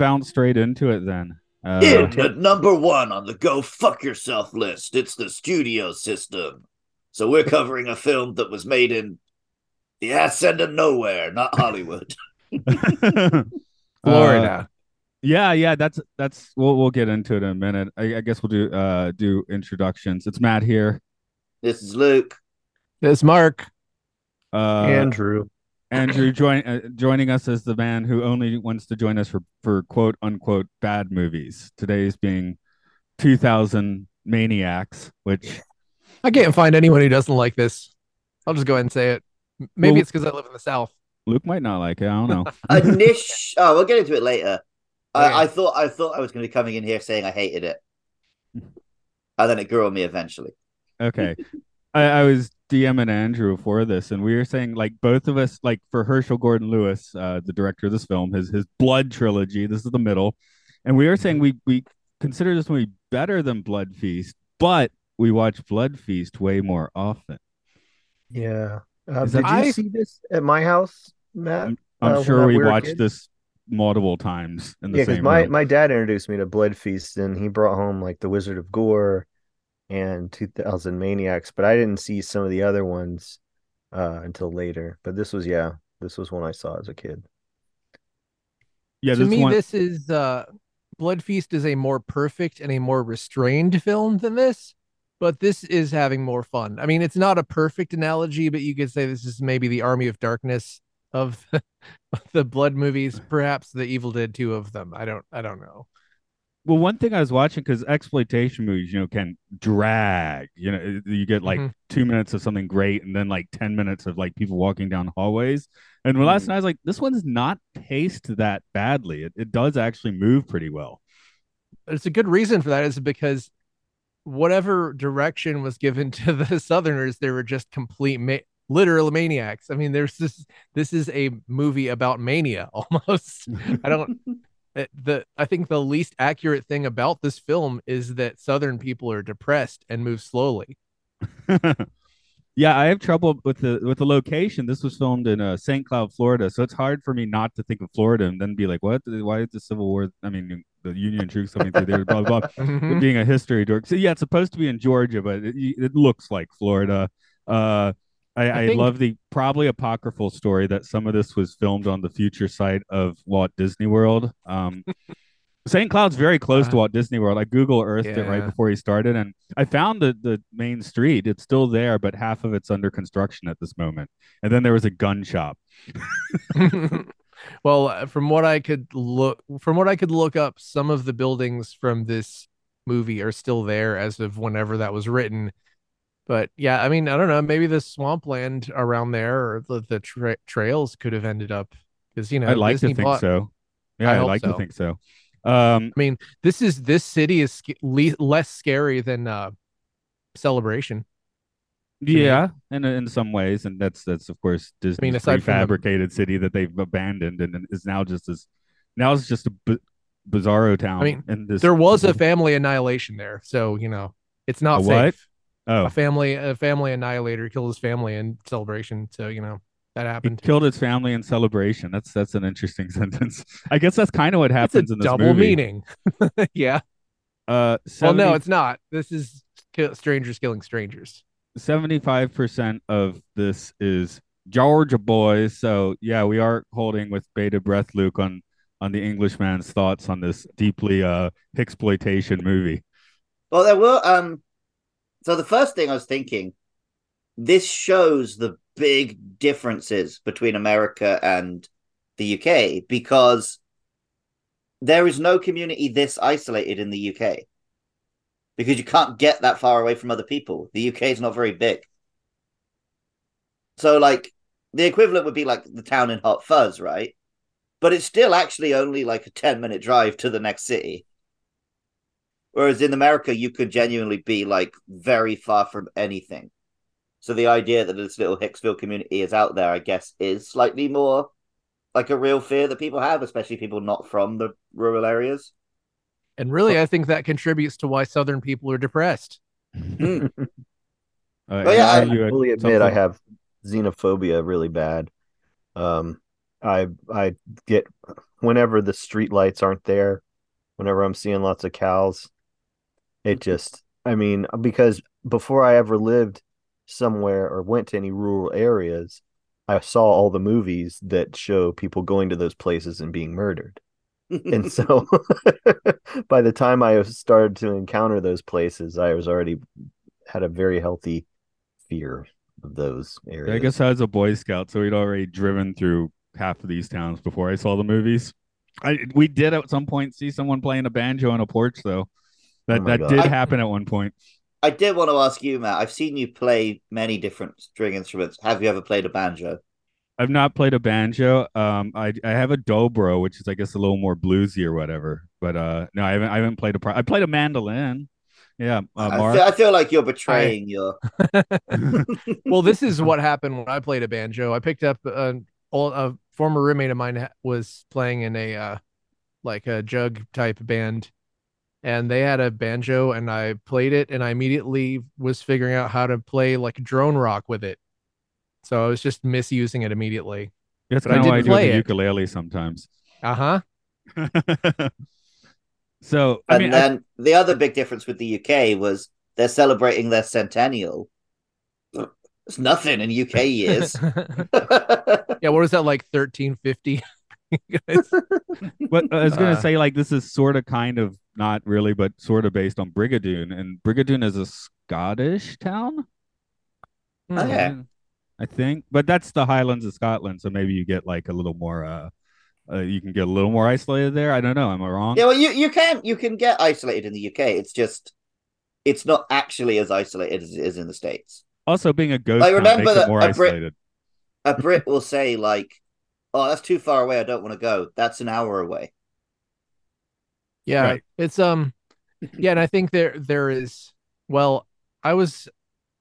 Bounce straight into it then. Uh, In at number one on the go fuck yourself list, it's the studio system. So we're covering a film that was made in the ass end of nowhere, not Hollywood. uh, Florida. yeah, yeah, that's that's we'll we'll get into it in a minute. I, I guess we'll do uh do introductions. It's Matt here. this is Luke. There's Mark. Uh, Andrew. Andrew join uh, joining us as the man who only wants to join us for for quote unquote bad movies. Today's being 2000 Maniacs, which I can't find anyone who doesn't like this. I'll just go ahead and say it. Maybe Well- it's because I live in the South. Luke might not like it. I don't know. A niche. Oh, we'll get into it later. Okay. I, I thought I thought I was going to be coming in here saying I hated it, and then it grew on me eventually. Okay. I, I was DMing Andrew for this, and we were saying like both of us, like for Herschell Gordon Lewis, uh, the director of this film, his his Blood trilogy. This is the middle, and we were saying we we consider this movie better than Blood Feast, but we watch Blood Feast way more often. Yeah. Uh, did you I- see this at my house, Matt? I'm Uh, sure we we watched kids? this multiple times in the Yeah, same my, room. my dad introduced me to Blood Feast and he brought home like The Wizard of Gore and 2000 Maniacs, but I didn't see some of the other ones uh, until later. But this was, yeah, this was one I saw as a kid. yeah, to this me, one. this is uh, Blood Feast is a more perfect and a more restrained film than this, but this is having more fun. I mean, it's not a perfect analogy, but you could say this is maybe the Army of Darkness of the Blood movies, perhaps the Evil Dead two of them. I don't, I don't know. Well, one thing I was watching because exploitation movies, you know, can drag. You know, you get like Mhm. two minutes of something great, and then like ten minutes of like people walking down hallways. And when last Mhm. night I was like, this one's not paced that badly. It it does actually move pretty well. It's a good reason for that is because whatever direction was given to the Southerners, they were just complete ma- literal maniacs. I mean, there's this this is a movie about mania almost. I don't the I think the least accurate thing about this film is that Southern people are depressed and move slowly. yeah, I have trouble with the with the location. This was filmed in uh, St. Cloud, Florida, so it's hard for me not to think of Florida and then be like, what? Why is the Civil War? I mean, the Union troops coming through there, blah blah. blah. Mhm. being a history dork. So yeah, it's supposed to be in Georgia, but it, it looks like Florida. Uh, I, I I, think- love the probably apocryphal story that some of this was filmed on the future site of Walt Disney World. Um, St. Cloud's very close to Uh, Walt Disney World. I Google Earthed it right before he started, and I found the the main street. It's still there, but half of it's under construction at this moment. And then there was a gun shop. well, uh, from what I could look from what I could look up, some of the buildings from this movie are still there as of whenever that was written. But yeah, I mean, I don't know. Maybe the swampland around there or the, the tra- trails could have ended up because you know I'd like Disney to think bought- so. Yeah, I like to think so. Um, I mean, this is this city is sc- le- less scary than uh, Celebration. Yeah, in in some ways, and that's that's of course Disney's aside from the- city that they've abandoned and is now just as now it's just a b- bizarro town. I mean, and this There was a family annihilation there, so you know it's not safe. Oh A family, a family annihilator killed his family in Celebration, so you know that he happened. killed his family in celebration. That's that's an interesting sentence. I guess that's kind of what It's a happens in this double movie. meaning. yeah. Uh, Well, no, it's not. This is ki- strangers killing strangers. 75% of this is Georgia boys. So yeah, we are holding with bated breath Luke on on the Englishman's thoughts on this deeply uh exploitation movie. Well, there were um. So the first thing I was thinking, this shows the big differences between America and the UK because there is no community this isolated in the UK because you can't get that far away from other people. The UK is not very big. So, like, the equivalent would be like the town in Hot Fuzz, right? but it's still actually only like a 10 minute drive to the next city. Whereas in America, you could genuinely be like very far from anything. So the idea that this little Hicksville community is out there, I guess, is slightly more like a real fear that people have, especially people not from the rural areas. And really, I think that contributes to why Southern people are depressed. Uh, Oh, yeah, Andrew, I you had fully admit I have xenophobia really bad. Um, I I get whenever the street lights aren't there, whenever I'm seeing lots of cows, it mm-hmm. just I mean because before I ever lived somewhere or went to any rural areas, I saw all the movies that show people going to those places and being murdered. And so by the time I started to encounter those places, I was already had a very healthy fear of those areas. I guess I was a Boy Scout, so we'd already driven through half of these towns before I saw the movies. I we did at some point see someone playing a banjo on a porch though. That Oh that God. did I- happen at one point. I did want to ask you, Matt. I've seen you play many different string instruments. Have you ever played a banjo? I've not played a banjo. Um, I I have a dobro, which is I guess a little more bluesy or whatever. But uh, no, I haven't. I haven't played a. Pro- I played a mandolin. Yeah, uh, I, Mark. feel, I feel like you're betraying your. well, this is what happened when I played a banjo. I picked up a, a former roommate of mine was playing in a uh, like a jug type band, and they had a banjo, and I played it, and I immediately was figuring out how to play like drone rock with it. So I was just misusing it immediately. That's I kind of what I do the it. ukulele sometimes. Uh huh. so I And mean, I- then the other big difference with the UK was they're celebrating their centennial. It's nothing in UK years. yeah, what was that like thirteen fifty? But I was gonna Uh, say, like, this is sort of, kind of, not really, but sort of based on Brigadoon, and Brigadoon is a Scottish town. Okay. I think, but that's the Highlands of Scotland, so maybe you get like a little more. uh uh, you can get a little more isolated there. I don't know. Am I wrong? yeah, well, you, you can you can get isolated in the UK. It's just it's not actually as isolated as it is in the states. Also, being a ghost Like, remember makes that more a Brit- A Brit will say like, "Oh, that's too far away. I don't want to go. That's an hour away." Yeah, Right. it's um yeah, and I think there there is well, I was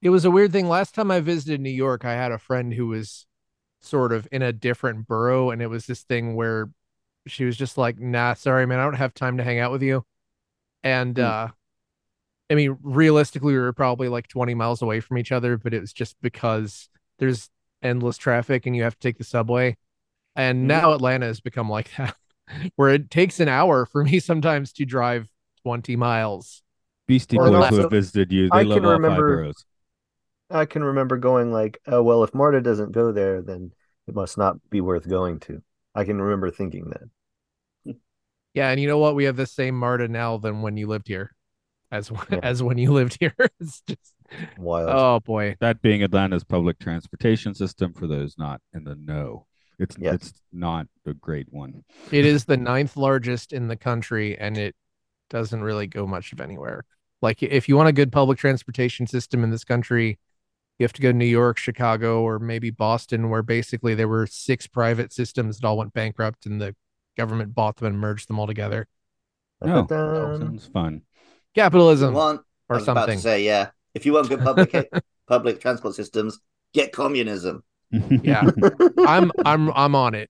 it was a weird thing last time I visited New York, I had a friend who was sort of in a different borough and it was this thing where she was just like, "Nah, sorry man, I don't have time to hang out with you." And Hmm. uh I mean, realistically we were probably like 20 miles away from each other, but it was just because there's endless traffic and you have to take the subway. And Mhm. now Atlanta has become like that where it takes an hour for me sometimes to drive 20 miles. Beastie Boys not. who have visited you, they I love can all five remember- boroughs. I can remember going like, oh well, if Marta doesn't go there, then it must not be worth going to. I can remember thinking that. Yeah, and you know what? We have the same MARTA now than when you lived here, as Yeah. as when you lived here. it's just Wild. oh boy. That being Atlanta's public transportation system, for those not in the know, it's Yes. it's not a great one. It is the ninth largest in the country, and it doesn't really go much of anywhere. Like if you want a good public transportation system in this country, you have to go to New York, Chicago, or maybe Boston, where basically there were six private systems that all went bankrupt, and the government bought them and merged them all together. No, oh, Dun-dun-dun. Um, sounds fun. Capitalism Want, I or was about to something. say, yeah. If you want good public public transport systems, get communism. Yeah. I'm I'm I'm on it.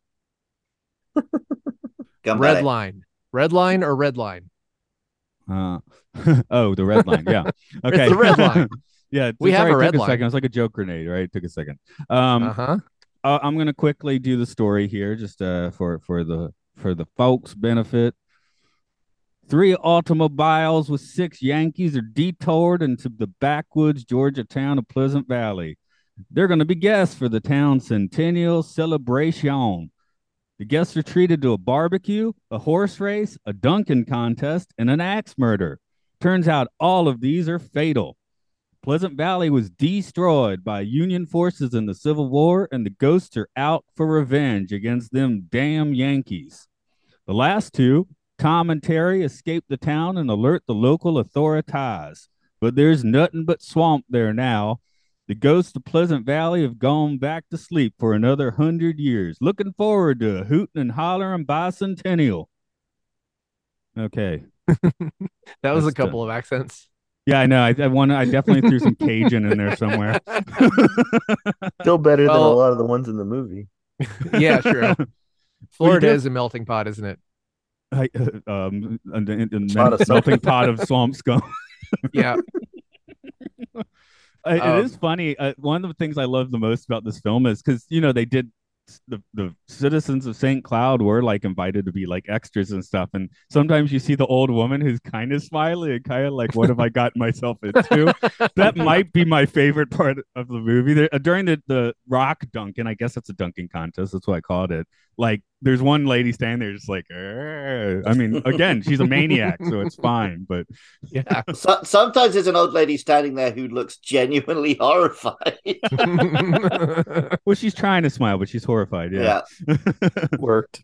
Gun Red ballet. line, red line, or red line. Uh, oh, the red line. Yeah. Okay. the red line. yeah. We have a it took red a line. second. It was like a joke grenade, right? It took a second. Um, Uh huh. uh, I'm gonna quickly do the story here, just uh, for for the for the folks' benefit. Three automobiles with six Yankees are detoured into the backwoods Georgia town of Pleasant Valley. They're going to be guests for the town's centennial celebration. The guests are treated to a barbecue, a horse race, a Dunkin' contest, and an axe murder. Turns out all of these are fatal. Pleasant Valley was destroyed by Union forces in the Civil War, and the ghosts are out for revenge against them damn Yankees. The last two, Tom and Terry, escape the town and alert the local authorities. But there's nothing but swamp there now, The ghosts of Pleasant Valley have gone back to sleep for another hundred years. Looking forward to a hooting and hollering bicentennial. Okay. That was a That's couple of accents. Yeah, I know. I, I want. I definitely threw some Cajun in there somewhere. Still better than a lot of the ones in the movie. yeah, true. Florida did- is a melting pot, isn't it? I, uh, um, a, a, a Pot of melting pot of swamp scum. Yeah. Um, it is funny. Uh, one of the things I love the most about this film is because you know they did the the citizens of St. Cloud were like invited to be like extras and stuff, and sometimes you see the old woman who's kind of smiley and kind of like, "What have I gotten myself into?" that might be my favorite part of the movie. There, uh, during the the rock dunking, I guess it's a dunking contest. That's what I called it. Like, there's one lady standing there just like, "Arr." I mean, again, she's a maniac, so it's fine. But Yeah. So, sometimes there's an old lady standing there who looks genuinely horrified. well, she's trying to smile, but she's horrified. Yeah. Worked.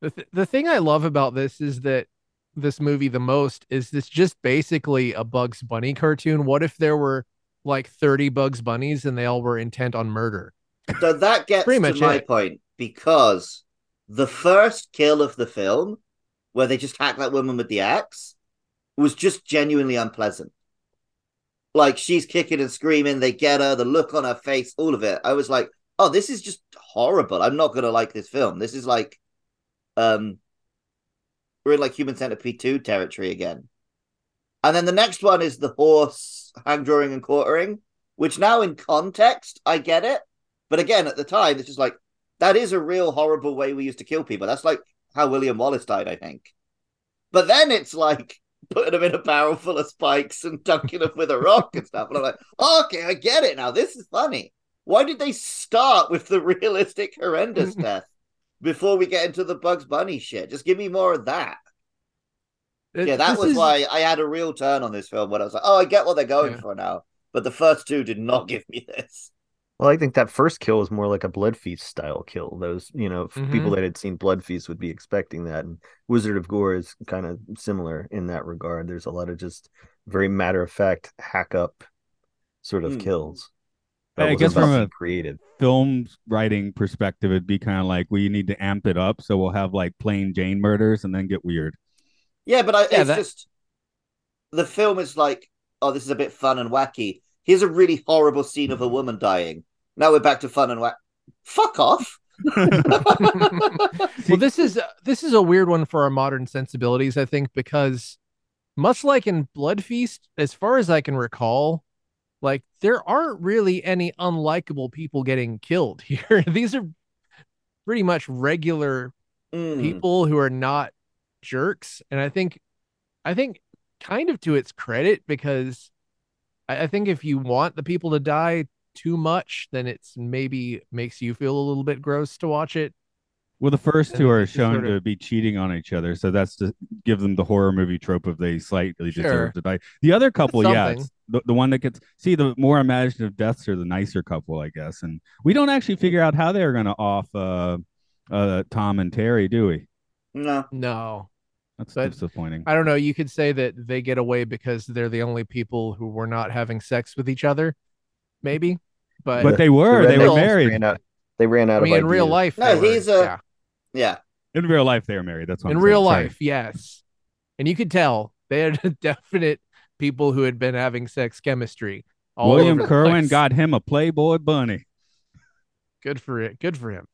The, th- the thing I love about this is that this movie the most is this just basically a Bugs Bunny cartoon. What if there were like 30 Bugs Bunnies and they all were intent on murder? So that gets Pretty to much my it. point because the first kill of the film, where they just hack that woman with the axe, was just genuinely unpleasant. Like she's kicking and screaming, they get her, the look on her face, all of it. I was like, oh, this is just horrible. I'm not gonna like this film. This is like, um, we're in like Human Centipede two territory again. And then the next one is the horse hang drawing and quartering, which now in context I get it. But again, at the time, it's just like that is a real horrible way we used to kill people. That's like how William Wallace died, I think. But then it's like putting them in a barrel full of spikes and dunking them with a rock and stuff. And I'm like, okay, I get it now. This is funny. Why did they start with the realistic, horrendous death before we get into the Bugs Bunny shit? Just give me more of that. Yeah, that was is- why I had a real turn on this film when I was like, oh, I get what they're going Yeah. for now. But the first two did not give me this. Well, I think that first kill was more like a Blood Feast style kill. Those, you know, f- people that had seen Blood Feast would be expecting that. And Wizard of Gore is kind of similar in that regard. There's a lot of just very matter of fact hack up sort of Hmm. kills. I wasn't guess from a- creative. film writing perspective, it'd be kind of like we need to amp it up, so we'll have like plain Jane murders and then get weird. Yeah, but I, Yeah, it's that- just the film is like, oh, this is a bit fun and wacky. Here's a really horrible scene of a woman dying. Now we're back to fun and wack. Fuck off. well this is this is a weird one for our modern sensibilities i think because much like in blood feast as far as i can recall like there aren't really any unlikable people getting killed here these are pretty much regular Mm. people who are not jerks and i think i think kind of to its credit because I, I think if you want the people to die too much then it's maybe makes you feel a little bit gross to watch it Well, the first two are shown sort of- to be cheating on each other, so that's to give them the horror movie trope of they slightly Sure. deserve to die. The other couple, yeah, it's the, the one that gets see the more imaginative deaths are the nicer couple, I guess. And we don't actually figure out how they're going to off uh, uh, Tom and Terry, do we? No. no That's But- disappointing. I don't know. You could say that they get away because they're the only people who were not having sex with each other, maybe. But, but they were, The they were married. Ran out, they ran out I mean, of in real life, No, they were- he's a- yeah. Yeah. In real life, they were married. That's what in I'm real saying. Sorry. life, yes, and you could tell they had definite people who had been having sex chemistry. all William over Kerwin got him a Playboy bunny. good for it. Good for him.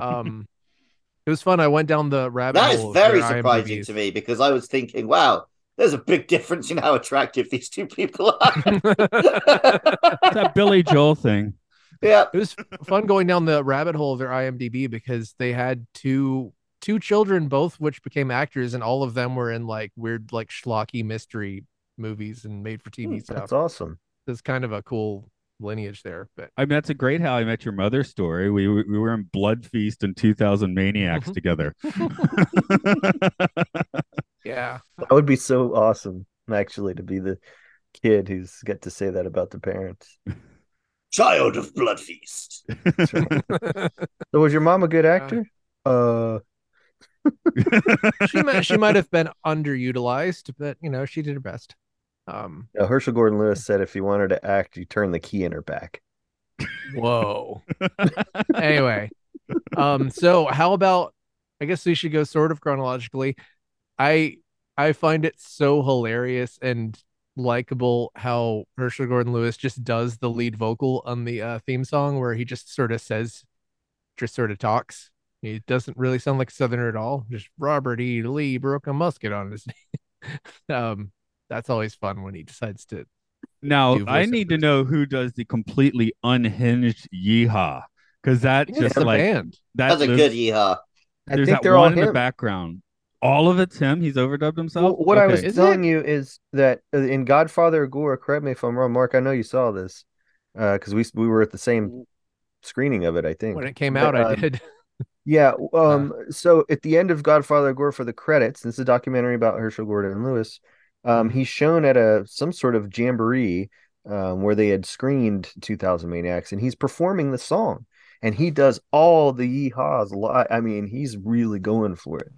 Um, it was fun. I went down the rabbit That is hole. of very surprising IMDb's. to me because I was thinking, wow, there's a big difference in how attractive these two people are. That Billy Joel thing. yeah. it was fun going down the rabbit hole of their IMDb because they had two two children, both which became actors, and all of them were in like weird, like schlocky mystery movies and made for TV Hmm, stuff. That's awesome. It's kind of a cool lineage there. But I mean, that's a great How I Met Your Mother story. We we were in Blood Feast and 2000 Maniacs together. yeah, That would be so awesome, actually, to be the kid who's got to say that about the parents. Child of Blood Feast. So was your mom a good actor? Uh, she might she might have been underutilized, but you know she did her best. Um, yeah, Herschell Gordon Lewis said if you wanted to act, you turn the key in her back. Whoa. anyway, um, so how about I guess we should go sort of chronologically. I I find it so hilarious and likable how Herschell Gordon Lewis just does the lead vocal on the uh, theme song where he just sort of says, just sort of talks. He doesn't really sound like a Southerner at all. Just Robert E. Lee broke a musket on his name. um, that's always fun when he decides to. Now I need to know who does the completely unhinged yeehaw because that I just it's like band. that That's a lives- good yeehaw. I There's think that they're all one in the background. All of it's him. He's overdubbed Well, himself. what I was Is telling it? you is that uh, in Godfather of Gore, correct me if I'm wrong, Mark. I know you saw this because we we were at the same screening of it. I think When it came But, out, I um, did. Yeah. Um. so at the end of Godfather of Gore for the credits, this is a documentary about Herschell Gordon Lewis. Um, he's shown at a some sort of jamboree um, where they had screened 2000 Maniacs, and he's performing the song, and he does all the yeehaws. li- I mean, he's really going for it.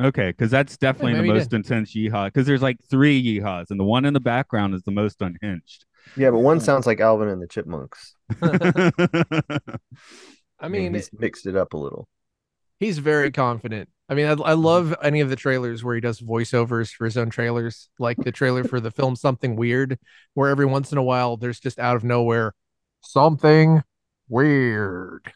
Okay, because that's definitely maybe the he most intense yeehaw. Because there's like three yeehaws, and the one in the background is the most unhinged. Yeah, but one sounds like Alvin and the Chipmunks. I mean, he's mixed it up a little. he's very confident. I mean, I, I love any of the trailers where he does voiceovers for his own trailers, like the trailer for the film Something Weird, where every once in a while there's just out of nowhere something weird.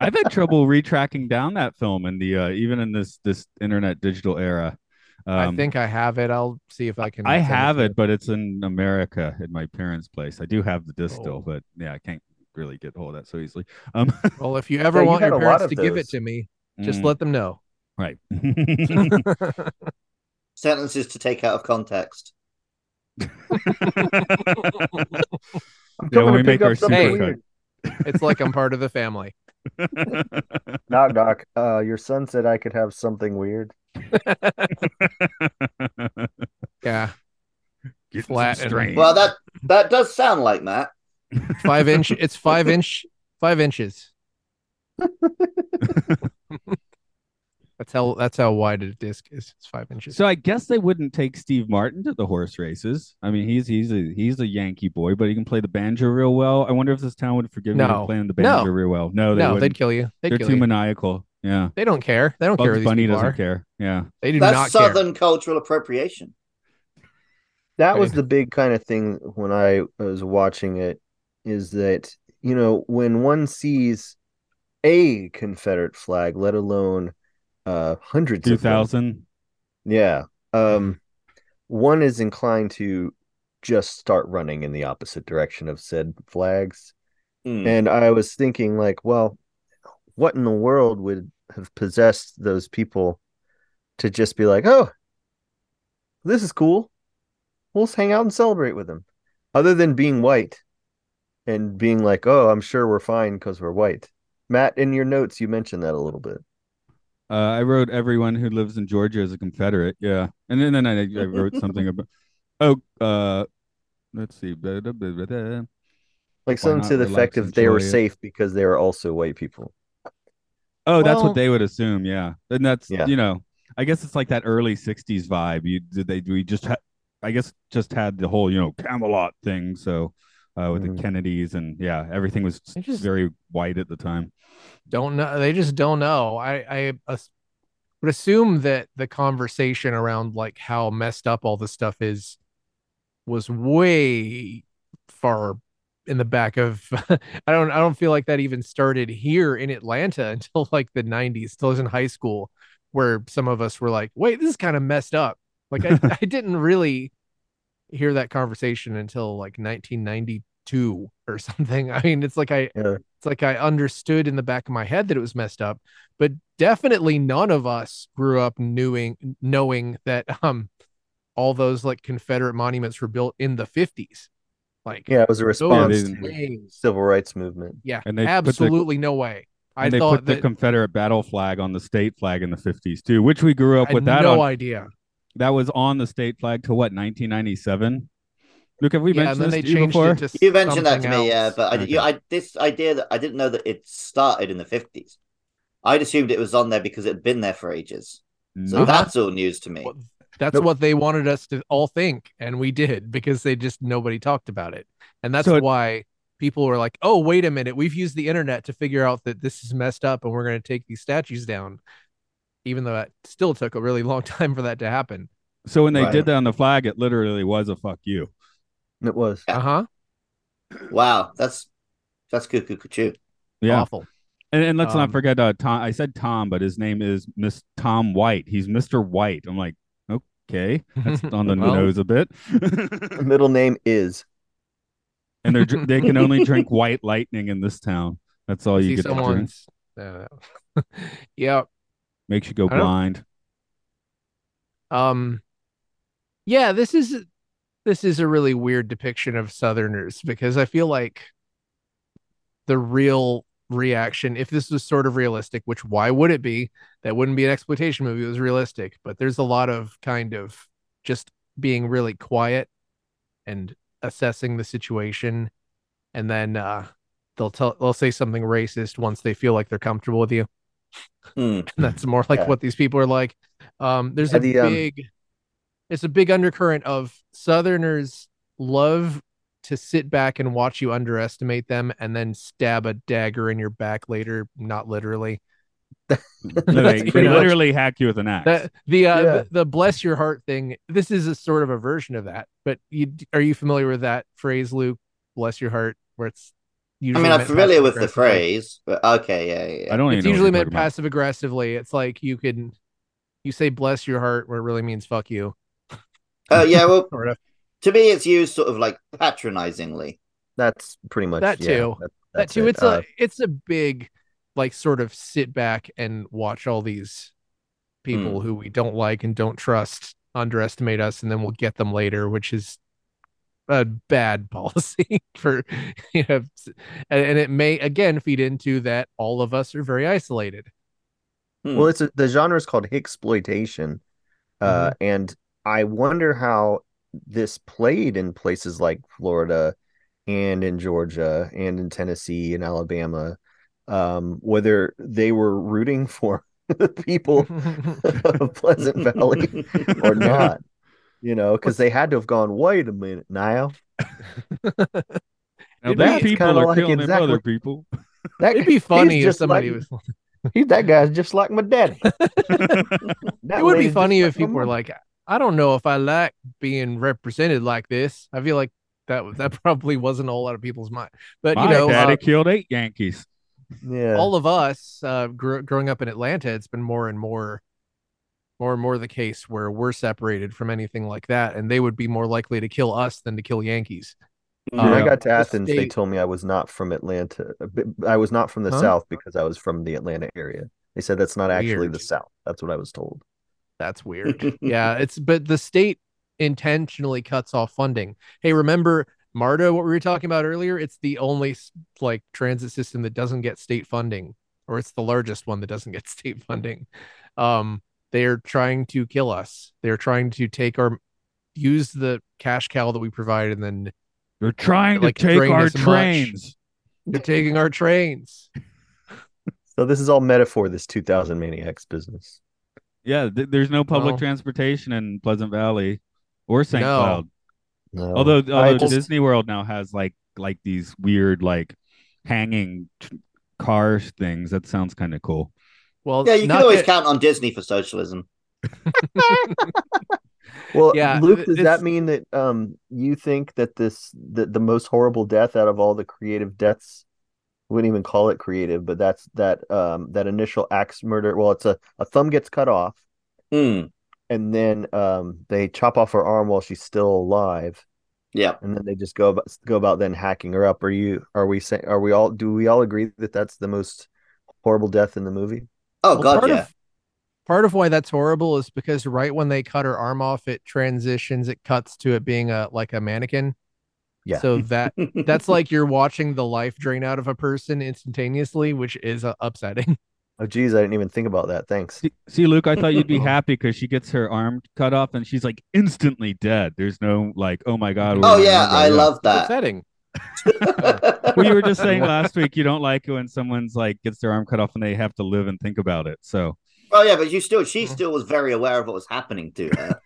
I've had trouble retracking down that film in the uh, even in this this internet digital era. Um, I think I have it. I'll see if I can. I have to it, but it's in America at my parents' place. I do have the disc still, Oh. but yeah, I can't really get hold of that so easily. Um, Well, if you ever Yeah, want had your parents of to give it to me, just mm, let them know. right. Sentences to take out of context. I'm Yeah, when we make our something Hey. super it's like I'm part of the family. Knock knock. Uh, your son said I could have something weird. Yeah, Getting Flat and- strange. Well, that that does sound like that. five inch. It's five inch. Five inches. that's how. That's how wide a disc is. It's five inches. So I guess they wouldn't take Steve Martin to the horse races. I mean, he's he's a he's a Yankee boy, but he can play the banjo real well. I wonder if this town would forgive me No. for playing the No. banjo real well. No, they no, wouldn't. they'd kill you. They'd They're kill too you. maniacal. Yeah, They don't care. They don't care. who Bugs Bunny doesn't are. care. Yeah, They do That's not Southern cultural appropriation. That was the big kind of thing when I was watching it is that, you know, when one sees a Confederate flag, let alone uh hundreds two of them, yeah, um, one is inclined to just start running in the opposite direction of said flags. Hmm. And I was thinking, like, well, what in the world would have possessed those people to just be like, oh, this is cool. We'll just hang out and celebrate with them. Other than being white and being like, oh, I'm sure we're fine because we're white. Matt, in your notes, you mentioned that a little bit. Uh, I wrote everyone who lives in Georgia is a Confederate. Yeah, and then, then I, I wrote something about. Oh, uh, let's see. Blah, blah, blah, blah, blah. Like something to the effect of they were it? safe because they were also white people. Oh, that's Well- what they would assume. Yeah, and that's Yeah. you know, I guess it's like that early '60s vibe. You did they we just had, I guess, just had the whole you know Camelot thing. So uh, with Mhm. the Kennedys and yeah, everything was just- very white at the time. don't know. They just don't know. I I as- would assume that the conversation around like how messed up all this stuff is was way far in the back of I don't I don't feel like that even started here in Atlanta until like the 90s, till I was in high school, where some of us were like, wait, this is kind of messed up. Like I, I didn't really hear that conversation until like 1992 or something. I mean, it's like I Yeah. it's like I understood in the back of my head that it was messed up, but definitely none of us grew up knowing knowing that um all those like Confederate monuments were built in the 50s. Like Yeah, it was a response to the civil rights movement. yeah, And they put the- absolutely no way. I and they thought put the that Confederate battle flag on the state flag in the 50s too, which we grew I up had with that no on. idea. That was on the state flag to what 1997. Look, have we Yeah, mentioned this to you before? to You mentioned that to something me, yeah, else. but I, Okay. you, I this idea that I didn't know that it started in the fifties. I'd assumed it was on there because it had been there for ages. So Nope. that's all news to me. Well, That's Nope. what they wanted us to all think, and we did because they just nobody talked about it, and that's So it- why people were like, "Oh, wait a minute, we've used the internet to figure out that this is messed up, and we're going to take these statues down." Even though it still took a really long time for that to happen. So when they Right. did that on the flag, it literally was a fuck you. It was. Uh huh. Wow, that's that's cuckoo cuckoo. Yeah. Awful. And, and let's not Um, forget uh, Tom. I said Tom, but his name is Miss Tom White. He's Mr. White. I'm like, okay, that's on the Well- nose a bit. Middle name is. and they they can only drink white lightning in this town. That's all you get to drink. someone's. Uh, yeah. Makes you go blind. Um. Yeah. This is this is a really weird depiction of Southerners because I feel like the real reaction, if this was sort of realistic, which why would it be? That wouldn't be an exploitation movie. It was realistic, but there's a lot of kind of just being really quiet and assessing the situation, and then uh, they'll tell they'll say something racist once they feel like they're comfortable with you. Hmm. And that's more like Yeah. what these people are like. Um, there's Yeah, a the, um, big, it's a big undercurrent of Southerners love to sit back and watch you underestimate them, and then stab a dagger in your back later. Not literally. No, they, they literally hack you with an axe. That the uh, Yeah. the, the bless your heart thing. This is a sort of a version of that. But you are you familiar with that phrase, Luke? Bless your heart, where it's I mean, I'm familiar with the phrase, but okay, yeah, yeah, yeah. I don't it's even know usually meant passive aggressively. It's like you can you say bless your heart where it really means fuck you. Oh, yeah. Well, Sort of. to me, it's used sort of like patronizingly. That's pretty much That yeah, too. that- That too. it. It's Uh, a it's a big like sort of sit back and watch all these people who we don't like and don't trust underestimate us and then we'll get them later, which is a bad policy for you know and, and it may again feed into that all of us are very isolated. Hmm. Well, it's a, the genre is called exploitation, uh, and I wonder how this played in places like Florida and in Georgia and in Tennessee and Alabama, um, whether they were rooting for the people of Pleasant Valley or not. You know, because they had to have gone. Wait a minute now. Now It'd that people are like killing exactly- other people. That It'd be funny if somebody like- was He, that guy's just like my daddy. it would be funny if people were like, I don't know if I like being represented like this. I feel like that that probably wasn't a whole lot of people's mind. But My you know, daddy uh, killed eight Yankees. yeah, all of us uh, gr- growing up in Atlanta, it's been more and more, more and more the case where we're separated from anything like that, and they would be more likely to kill us than to kill Yankees. when I got to the Athens, they told me I was not from Atlanta. I was not from the Huh? South because I was from the Atlanta area. They said that's not actually Weird. the South. That's what I was told. That's weird. yeah, it's but the state intentionally cuts off funding. Hey, remember MARTA? What we were talking about earlier? It's the only like transit system that doesn't get state funding, or it's the largest one that doesn't get state funding. Um, they are trying to kill us. They're trying to take our use the cash cow that we provide, and then They're trying like to take our us much. trains. they're taking our trains. So this is all metaphor. This 2000 Maniacs business. Yeah, th- there's no public Well- transportation in Pleasant Valley or St. No. Cloud. No. Although, although just- Disney World now has like like these weird like hanging t- cars things. That sounds kind of cool. Well, Yeah, you can always that- count on Disney for socialism. Well, Yeah, Luke, does it's- that mean that um you think that this that the most horrible death out of all the creative deaths We wouldn't even call it creative, but that's that um that initial axe murder. Well, it's a, a thumb gets cut off Hmm. and then um they chop off her arm while she's still alive, Yeah. and then they just go about go about then hacking her up. Are you are we saying are we all do we all agree that that's the most horrible death in the movie? Oh Well, God, part yeah. Of, part of why that's horrible is because right when they cut her arm off, it transitions. It cuts to it being a like a mannequin. Yeah. So that that's like you're watching the life drain out of a person instantaneously, which is uh, upsetting. Oh geez, I didn't even think about that. Thanks. See, see, Luke, I thought you'd be happy because she gets her arm cut off and she's like instantly dead. There's no like, oh my god. oh yeah, I love that. upsetting. Well, you were just saying last week you don't like it when someone's like gets their arm cut off and they have to live and think about it. So oh yeah, but you still, she Mhm. still was very aware of what was happening to her.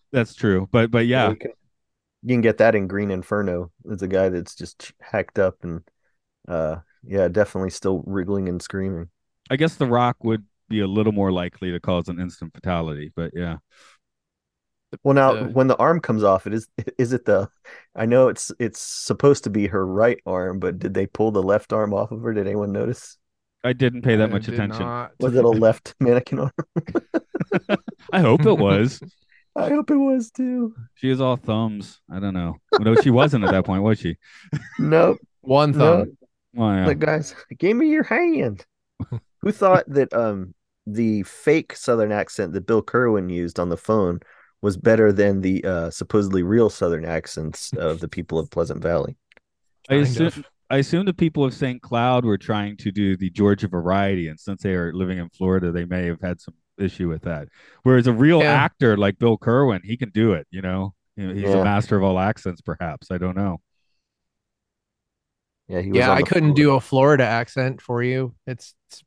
that's true. But but yeah, we can You can get that in Green Inferno. It's a guy that's just hacked up and uh yeah, definitely still wriggling and screaming. I guess The Rock would be a little more likely to cause an instant fatality, but yeah. Well, now Uh, when the arm comes off, it is is it the? I know it's it's supposed to be her right arm, but did they pull the left arm off of her? Did anyone notice? I didn't pay that I much attention. not. Was it a left mannequin arm? I hope it was. I hope it was too. She is all thumbs. I don't know. No, she wasn't at that point, was she? Nope. One No. thumb. Oh, yeah. Like guys, give me your hand. Who thought that um the fake Southern accent that Bill Kerwin used on the phone was better than the uh, supposedly real Southern accents of the people of Pleasant Valley? I assume. I assume the people of St. Cloud were trying to do the Georgia variety, and since they are living in Florida, they may have had some issue with that. Whereas a real Yeah. actor like Bill Kerwin, he can do it. You know, he's Yeah. a master of all accents. Perhaps I don't know. Yeah, he was Yeah, I couldn't phone. do a Florida accent for you. It's, it's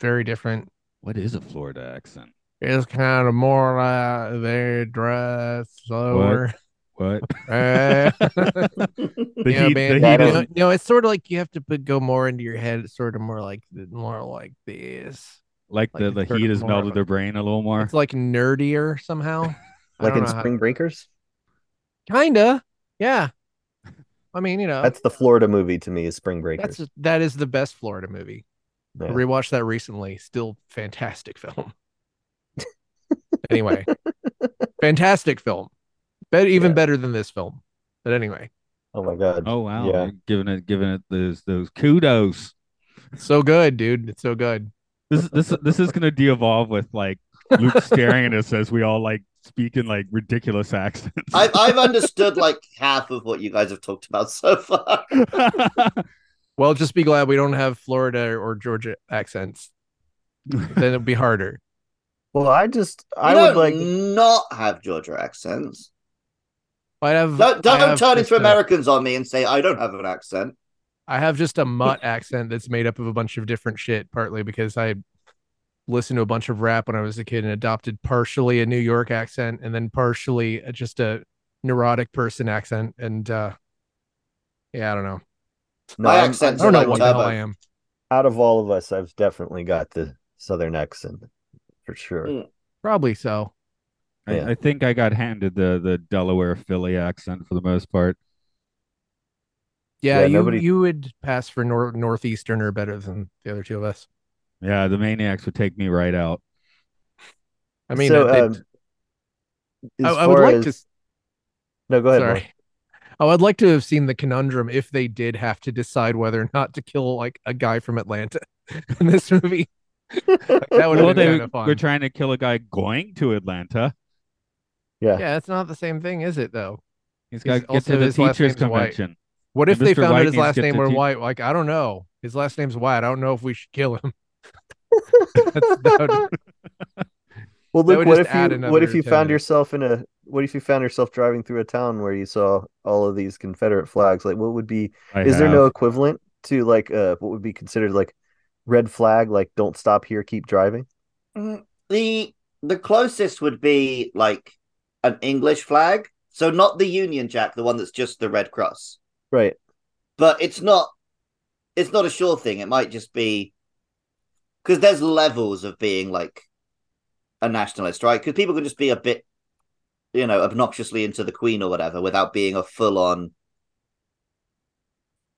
very different. What is a Florida accent? It's kind of more like they dress slower. What? Uh, The yeah, heat, man. the heat you is know, you know, it's sort of like you have to put, go more into your head. It's sort of more like more like this. like like the, it's the heat has melted of their brain a little more. It's like nerdier somehow. Like in know how- Spring Breakers. Kinda, yeah. I mean, you know, That's the Florida movie to me is Spring Breakers. that's that is the best Florida movie. I Yeah. rewatched that recently. Still fantastic film. Anyway, fantastic film. Bet even Yeah. better than this film. But anyway, Oh my god. Oh wow! Yeah. You're giving it giving it those those kudos. so good, dude. It's so good. This this this is gonna de-evolve with like Luke staring at us as we all like speak in like ridiculous accents. I've I've understood like half of what you guys have talked about so far. Well, just be glad we don't have Florida or Georgia accents. then it'd be harder. Well, I just I You would don't like not have Georgia accents. I have Don't don't have turn just into a- Americans on me and say I don't have an accent. I have just a mutt accent that's made up of a bunch of different shit, partly because I listened to a bunch of rap when I was a kid and adopted partially a New York accent and then partially just a neurotic person accent. And uh yeah, I don't know. My I'm- accent's I don't know like what the hell I am. out of all of us, I've definitely got the Southern accent for sure. Mm. Probably so. I, Yeah. I think I got handed the the Delaware Philly accent for the most part. Yeah, Yeah, you nobody- you would pass for nor- northeasterner better than the other two of us. Yeah, the maniacs would take me right out. I mean, so, they- um, I, I would like as- to. No, go ahead. Mark. Sorry. Oh, I'd like to have seen the conundrum if they did have to decide whether or not to kill like a guy from Atlanta in this movie. Like, that would Well, have they been kind of were fun. trying to kill a guy going to Atlanta. Yeah. Yeah, it's not the same thing, is it? Though. He's got to get to the his last teachers name's White. What if And they Mr. found White out his last name were te- White? Like, I don't know. His last name's White. I don't know if we should kill him. That's, that would- Well, That Luke, what if you what if you 10 found minutes. yourself in a what if you found yourself driving through a town where you saw all of these Confederate flags? Like, what would be? I is there no equivalent to like uh what would be considered like red flag? Like, don't stop here, keep driving. Mm, The the closest would be like an English flag. So not the Union Jack, the one that's just the Red Cross. Right. But it's not it's not a sure thing. It might just be because there's levels of being like a nationalist, right? Because people can just be a bit, you know, obnoxiously into the Queen or whatever without being a full on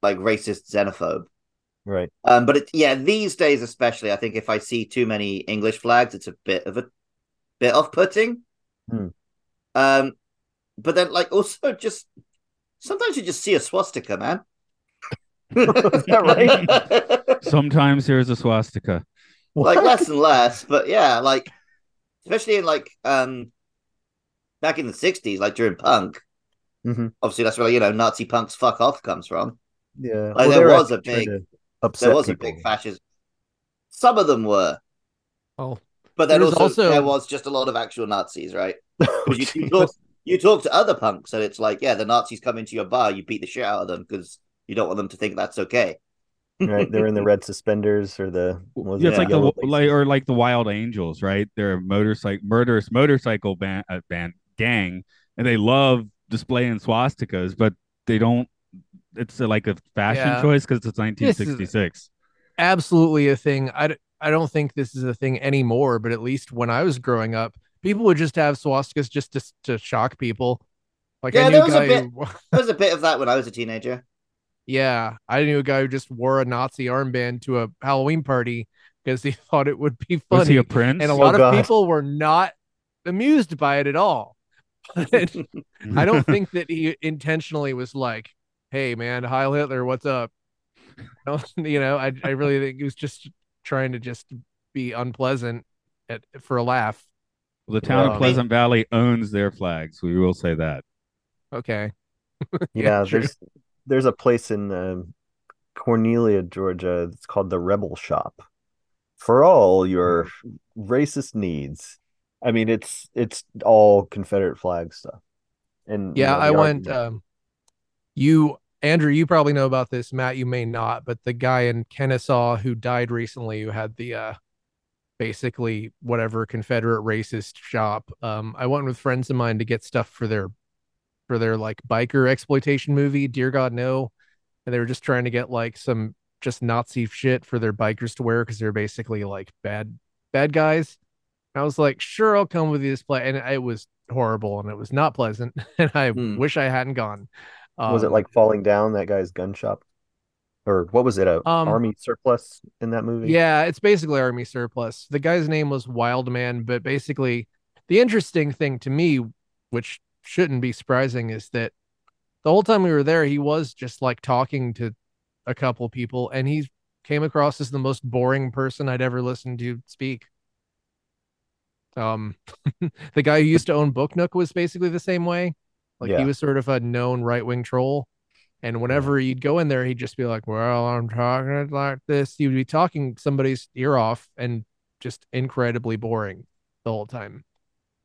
like racist xenophobe. Right. Um, but it, yeah, these days especially, I think if I see too many English flags, it's a bit of a bit off putting. Hmm. Um, but then like also just sometimes you just see a swastika, man. Is that right? Sometimes there's a swastika. like less and less, but yeah, like especially in like um back in the sixties, like during punk. Mhm. Obviously, that's where you know Nazi punks fuck off comes from. Yeah. Like, Well, there was a big- to upset There was people. a big fascism. Some of them were, oh, but then also, also- there was just a lot of actual Nazis, right? 'Cause you, you talk you talk to other punks, and it's like, yeah, the Nazis come into your bar, you beat the shit out of them because you don't want them to think that's okay. right. They're in the red suspenders or the what was Yeah, it's like the like or like the Wild Angels, right? They're a motorcycle murderous motorcycle band, uh, band gang, and they love displaying swastikas, but they don't. It's a, like a fashion Yeah. choice because it's 1966. absolutely a thing. I, I don't think this is a thing anymore, but at least when I was growing up, people would just have swastikas just to to shock people. Like Yeah, I knew there was a bit- who, There was a bit of that when I was a teenager. yeah, I knew a guy who just wore a Nazi armband to a Halloween party because he thought it would be funny. Was he funny, a prince? and a Oh, lot of God. people were not amused by it at all. But I don't think that he intentionally was like, "Hey, man, Heil Hitler, what's up?" You know, I I really think he was just trying to just be unpleasant at, for a laugh. Well, the town Um, of Pleasant Valley owns their flags. We will say that. Okay, Yeah, true. there's there's a place in um, Cornelia, Georgia. It's called the Rebel Shop for all your racist needs. I mean, it's it's all Confederate flag stuff. And you yeah, know, I went. Um, you, Andrew, you probably know about this. Matt, you may not, but the guy in Kennesaw who died recently, who had the uh, basically whatever Confederate racist shop. Um, I went with friends of mine to get stuff for their for their like biker exploitation movie, Dear God No, and they were just trying to get like some just Nazi shit for their bikers to wear because they're basically like bad bad guys. And I was like, sure, I'll come with you this play, and it was horrible and it was not pleasant, and I Hmm. wish I hadn't gone. Was it Um, like falling down that guy's gun shop, or what was it? A Um, army surplus in that movie? Yeah, it's basically army surplus. The guy's name was Wildman, but basically, the interesting thing to me, which shouldn't be surprising, is that the whole time we were there, he was just like talking to a couple people, and he came across as the most boring person I'd ever listened to speak. Um, the guy who used to own Book Nook was basically the same way. Like Yeah. he was sort of a known right wing troll. And whenever he'd go in there, he'd just be like, Well, I'm talking like this. He would be talking somebody's ear off and just incredibly boring the whole time.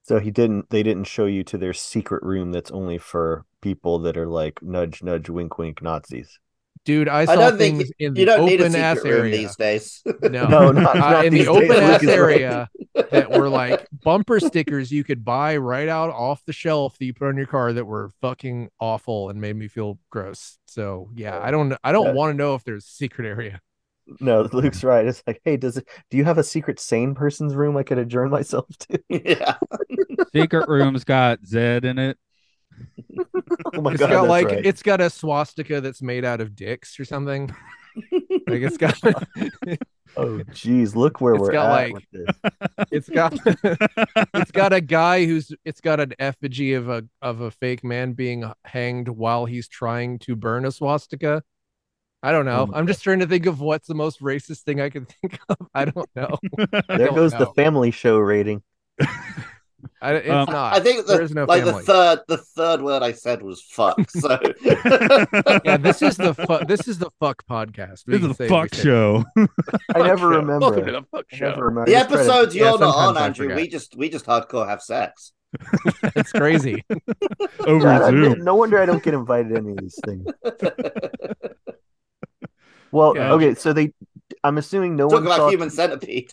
So he didn't. They didn't show you to their secret room that's only for people that are like nudge, nudge, wink, wink Nazis. Dude, I I saw don't think things in You don't need a open ass secret room area. these days. No, No, not- Uh, not in the open days, ass area that were like bumper stickers you could buy right out off the shelf that you put on your car that were fucking awful and made me feel gross. So yeah, I don't I don't Yeah. want to know if there's a secret area. No, Luke's right. It's like, hey, does it? Do you have a secret sane person's room I could adjourn myself to? yeah. Secret room's got Zed in it. Oh my It's god, got like right. it's got a swastika that's made out of dicks or something. Like it's got Oh, geez, look where It's we're got, at like- with this. it's got it's got a guy who's it's got an effigy of a of a fake man being hanged while he's trying to burn a swastika. I don't know. Oh I'm just trying to think of what's the most racist thing I can think of. I don't know. I There don't goes the family show rating. I, it's Um, not. I think there the, is no like family. the third the third word I said was fuck. So yeah, this is the fu- this is the fuck podcast. We This is the fuck show. I never remember. Welcome to the fuck show. remember. the I just try to- episodes you're not on, I Andrew, forget. we just we just hardcore have sex. It's crazy. Over God, Zoom. no wonder I don't get invited to any of these things. Well, Yeah. okay, so they. I'm assuming no one Talk one about saw human centipede.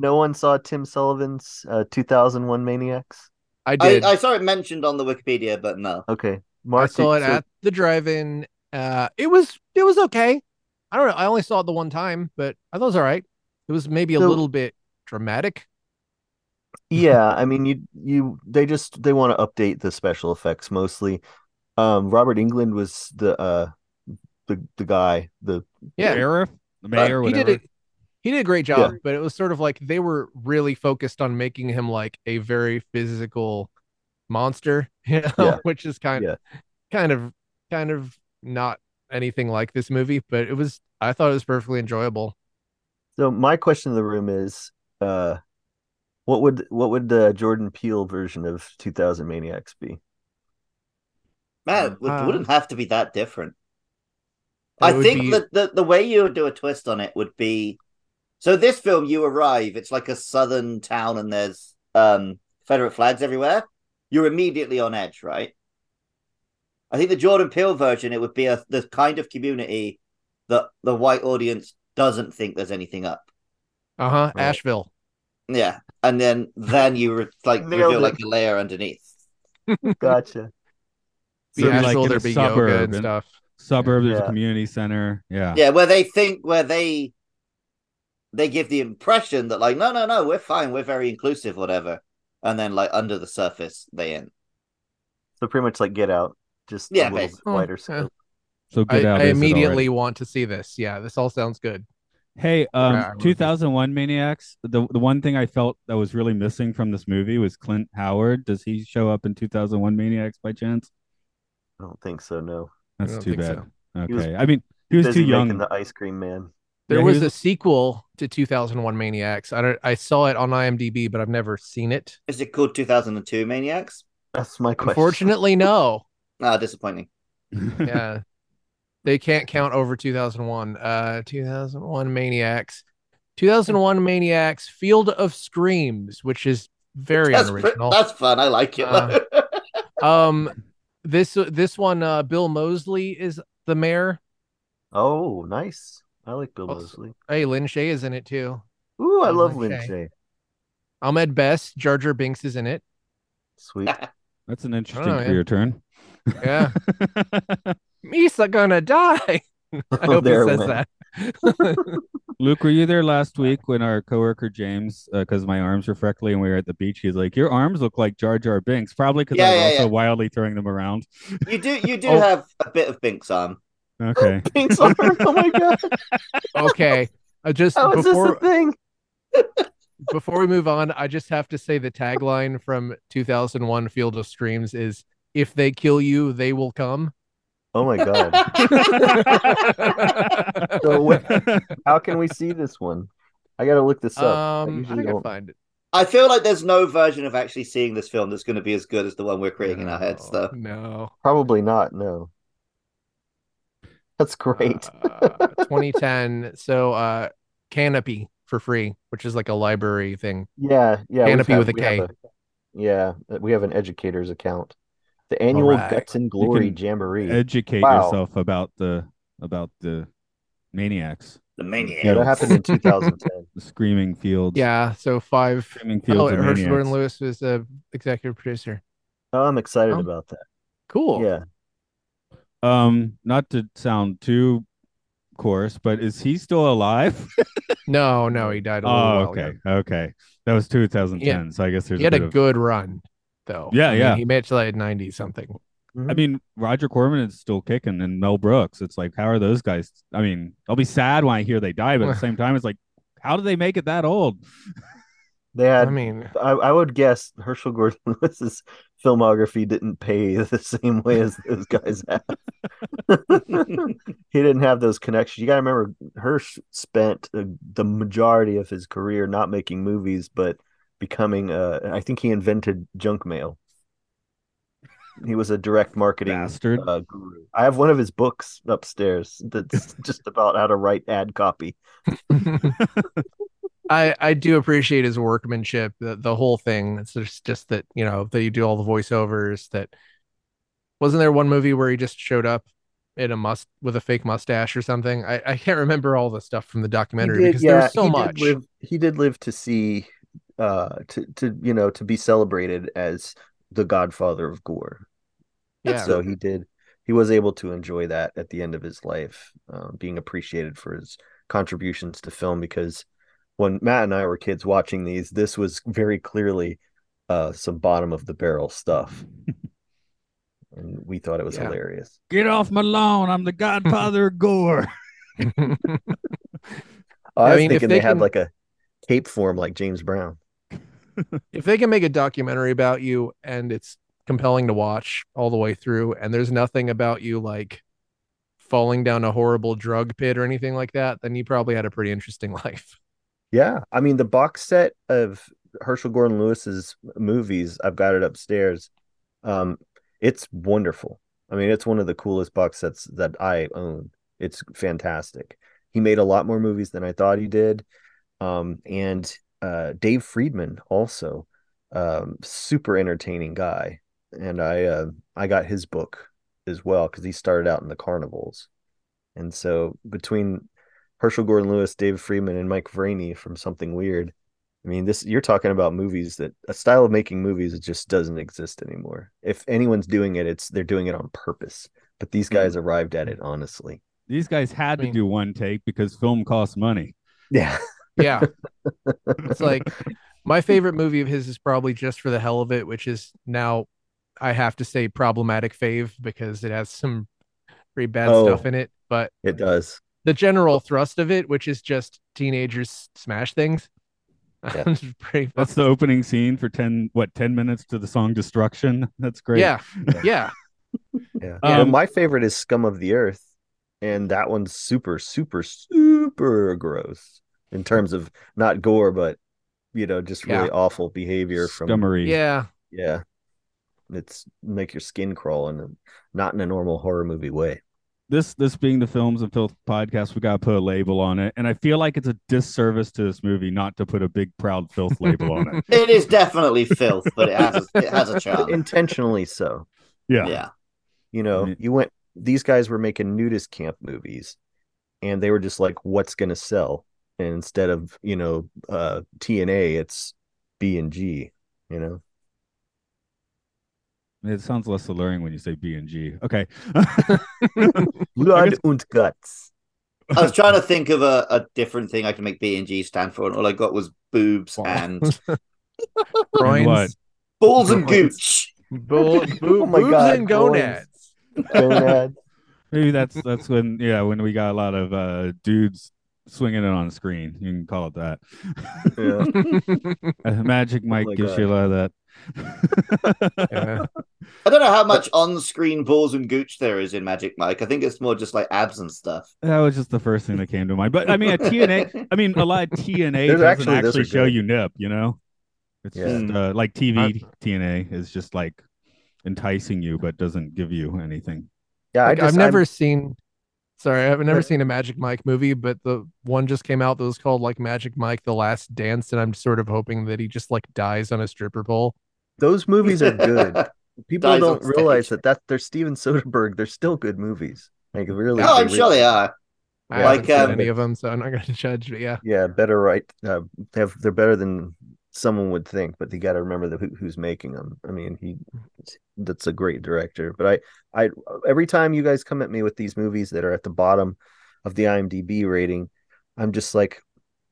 No one saw Tim Sullivan's uh, 2001 Maniacs. I I, did. I saw it mentioned on the Wikipedia, but no. Okay, I saw it so- at the drive-in. Uh, it was it was okay. I don't know. I only saw it the one time, but I thought it was all right. It was maybe a So- little bit dramatic. yeah i mean you you they just they want to update the special effects mostly um robert englund was the uh the the guy the Yeah, Sheriff, the mayor, he did it. He did a great job, but it was sort of like they were really focused on making him like a very physical monster, you know, Yeah. which is kind Yeah. kind of kind of not anything like this movie, but it was I thought it was perfectly enjoyable. so my question to the room is uh what would what would the jordan peele version of 2000 maniacs be Man, it would- Uh, wouldn't have to be that different. I think be- that the, the way you would do a twist on it would be so this film you arrive, it's like a southern town and there's um Confederate flags everywhere. You're immediately on edge, right? I think the Jordan Peele version it would be a the kind of community that the white audience doesn't think there's anything up. Uh-huh. Right. Asheville. Yeah. And then then you re- like Nailed reveal it. like a layer underneath. Gotcha. Be So it'd be like there a be suburb and and- stuff. Suburb, there's a community center. Yeah. Yeah, where they think where they they give the impression that like no no no we're fine we're very inclusive whatever, and then like under the surface they ain't. So pretty much like Get Out, just Yeah, a little bit wider Oh, scope. So I, get out. I is immediately already? want to see this. Yeah, this all sounds good. Hey, um, Yeah, 2001 Maniacs. The the one thing I felt that was really missing from this movie was Clint Howard. Does he show up in 2001 Maniacs by chance? I don't think so. No, That's too bad. so. He was Okay. I mean, he was too young. making the Ice Cream Man. There Yeah, was, was- a sequel to 2001 Maniacs. I don't. I saw it on IMDb, but I've never seen it. Is it called 2002 Maniacs? That's my question. Unfortunately, no. Ah, disappointing. Yeah, they can't count over 2001. Uh, 2001 Maniacs. 2001 Maniacs. Field of Screams, which is very That's, pre- unoriginal. that's fun. I like it. Uh, Um, this this one, uh, Bill Moseley is the mayor. Oh, nice. I like Bill Also- Moseley. Hey, Lin Shaye is in it too. Ooh, I I love like Lin Shaye. Shaye. Ahmed Best, Jar Jar Binks is in it. Sweet. That's an interesting know, career turn. Yeah. Misa gonna die. I hope he There says went. that. Luke, were you there last week when our coworker James, uh, because my arms were freckly and we were at the beach, he's like, "Your arms look like Jar Jar Binks," probably because Yeah, I was yeah, also yeah. wildly throwing them around. you do you do Oh. have a bit of Binks arm. Okay. Pink's arm. Oh my god. okay. I just How is this before a thing? before we move on, I just have to say the tagline from 2001 Field of Screams is if they kill you, they will come. Oh my god. So what, how can we see this one? I gotta look this up. I um, I usually I don't. find it. I feel like there's no version of actually seeing this film that's going to be as good as the one we're creating in our heads, though. No. Probably not. No. That's great. Uh, 2010. So uh Kanopy for free, which is like a library thing. yeah, yeah. Kanopy had- with a we have K. a- yeah, uh, we have an educator's account. The annual Alright. Guts and Glory can Jamboree. Educate Wow. yourself about the about the maniacs, The maniacs. yeah, that happened in 2010. the screaming fields. Yeah. So five. screaming fields Oh, of Herschell Gordon. Lewis was the executive producer. Oh, I'm excited Oh. about that. Cool. Yeah. Um, not to sound too coarse, but is he still alive? No, no, he died a little Oh, while okay, ago. okay. That was 2010, so I guess there's He had a a of. good run, though. Yeah, I mean, yeah. He made it to like 90 something. I mean, Roger Corman is still kicking, and Mel Brooks. It's like, how are those guys? I mean, I'll be sad when I hear they die, but at the same time, it's like, how do they make it that old? they had. I mean, I, I would guess Herschell Gordon Lewis's filmography didn't pay the same way as those guys have. he didn't have those connections. You got to remember, Hirsch spent uh, the majority of his career not making movies, but becoming. Uh, I think he invented junk mail. He was a direct marketing Bastard. uh, guru. I have one of his books upstairs that's just about how to write ad copy. I I do appreciate his workmanship, the, the whole thing. It's just just that you know that you do all the voiceovers. That wasn't there one movie where he just showed up in a must with a fake mustache or something. I, I can't remember all the stuff from the documentary did- because there's so he much. Did live, he did live to see, uh, to to you know to be celebrated as the Godfather of gore. yeah, So he did. He was able to enjoy that at the end of his life, um, being appreciated for his contributions to film. Because when Matt and I were kids watching these, this was very clearly uh, some bottom of the barrel stuff, and we thought it was Yeah. hilarious. Get off my lawn! I'm the Godfather of Gore. Oh, I, I was mean, if thinking they they, had can- like a cape form like James Brown. if they can make a documentary about you and it's compelling to watch all the way through, and there's nothing about you like falling down a horrible drug pit or anything like that, then you probably had a pretty interesting life. Yeah, I mean the box set of Herschell Gordon Lewis's movies, I've got it upstairs. Um, it's wonderful. I mean, it's one of the coolest box sets that I own. It's fantastic. He made a lot more movies than I thought he did. Um, and uh, Dave Friedman also, um, super entertaining guy. And I uh, I got his book as well because he started out in the carnivals. And so between Herschell Gordon Lewis, David Friedman, and Mike Vraney from Something Weird. I mean, this you're talking about movies that a style of making movies that just doesn't exist anymore. If anyone's doing it, it's they're doing it on purpose. But these guys arrived at it honestly. These guys had I mean- to do one take because film costs money. Yeah. Yeah. it's like my favorite movie of his is probably just for the hell of it, which is now I have to say problematic fave because it has some pretty bad Oh. stuff in it. But It does. The general thrust of it, which is just teenagers smash things. Yeah. That's the opening scene for 10 what 10 minutes to the song Destruction. That's great. Yeah. Yeah. Yeah. Um, Well, my favorite is Scum of the Earth, and that one's super, super, super gross in terms of not gore, but you know, just really Yeah. awful behavior from Scummery. Yeah. yeah. It's make your skin crawl and not in a normal horror movie way. This this being the Films and Filth podcast, we gotta put a label on it. And I feel like it's a disservice to this movie not to put a big proud filth label on it. It is definitely filth, but it has a, it has a charm. Intentionally so. Yeah. Yeah. You know, mean- you went these guys were making nudist camp movies and they were just like, what's gonna sell? And instead of, you know, uh TNA, it's B and G, you know. It sounds less alluring when you say B and G. Okay. Blood guess- und Guts. I was trying to think of a, a different thing I can make B and G stand for, and all I got was boobs and Groins, what? balls and Groins. gooch. bo- bo- Oh my boobs God, and groins. gonads. Maybe that's that's when yeah when we got a lot of uh dudes swinging it on the screen. You can call it that. Yeah. Magic Mike my gives you a lot of that. Yeah. I don't know how much on-screen balls and gooch there is in Magic Mike. I think it's more just like abs and stuff. That was just the first thing that came to mind. But I mean, a TNA. I mean, a lot of TNA There's doesn't actually- actually, show good. you nip. You know, it's Yeah. just uh, like TV TNA is just like enticing you, but doesn't give you anything. Yeah, I Like, just, I've never I'm- seen. Sorry, I've never seen a Magic Mike movie, but the one just came out that was called like Magic Mike: The Last Dance, and I'm sort of hoping that he just like dies on a stripper pole. those movies are good. People Dies don't on realize stage. that that they're Steven Soderbergh. They're still good movies. Like really, Oh, I'm they sure they are. I Yeah. haven't seen um, any of them, so I'm not going to judge. But yeah, Yeah, better right. Uh, they have they're better than someone would think, but you got to remember the, who, who's making them. I mean, he that's a great director. But I, I every time you guys come at me with these movies that are at the bottom of the IMDb rating, I'm just like,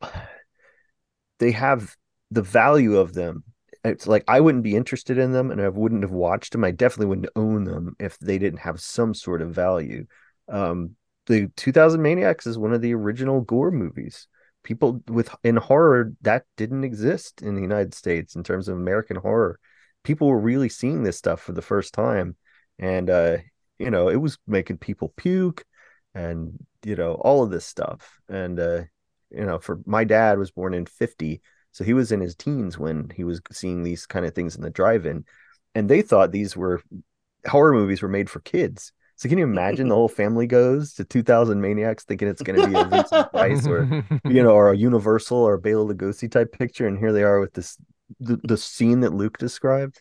they have the value of them. It's like I wouldn't be interested in them, and I wouldn't have watched them. I definitely wouldn't own them if they didn't have some sort of value. Um, the 2000 Maniacs is one of the original gore movies people with in horror that didn't exist in the United States in terms of American horror. People were really seeing this stuff for the first time, and uh, you know, it was making people puke, and you know, all of this stuff. And uh, you know, for my dad was born in '50, so he was in his teens when he was seeing these kind of things in the drive-in, and they thought these were horror movies were made for kids. So can you imagine the whole family goes to 2000 Maniacs thinking it's going to be a Vincent Price or you know, or a Universal or a Bela Lugosi type picture, and here they are with this the, the scene that Luke described.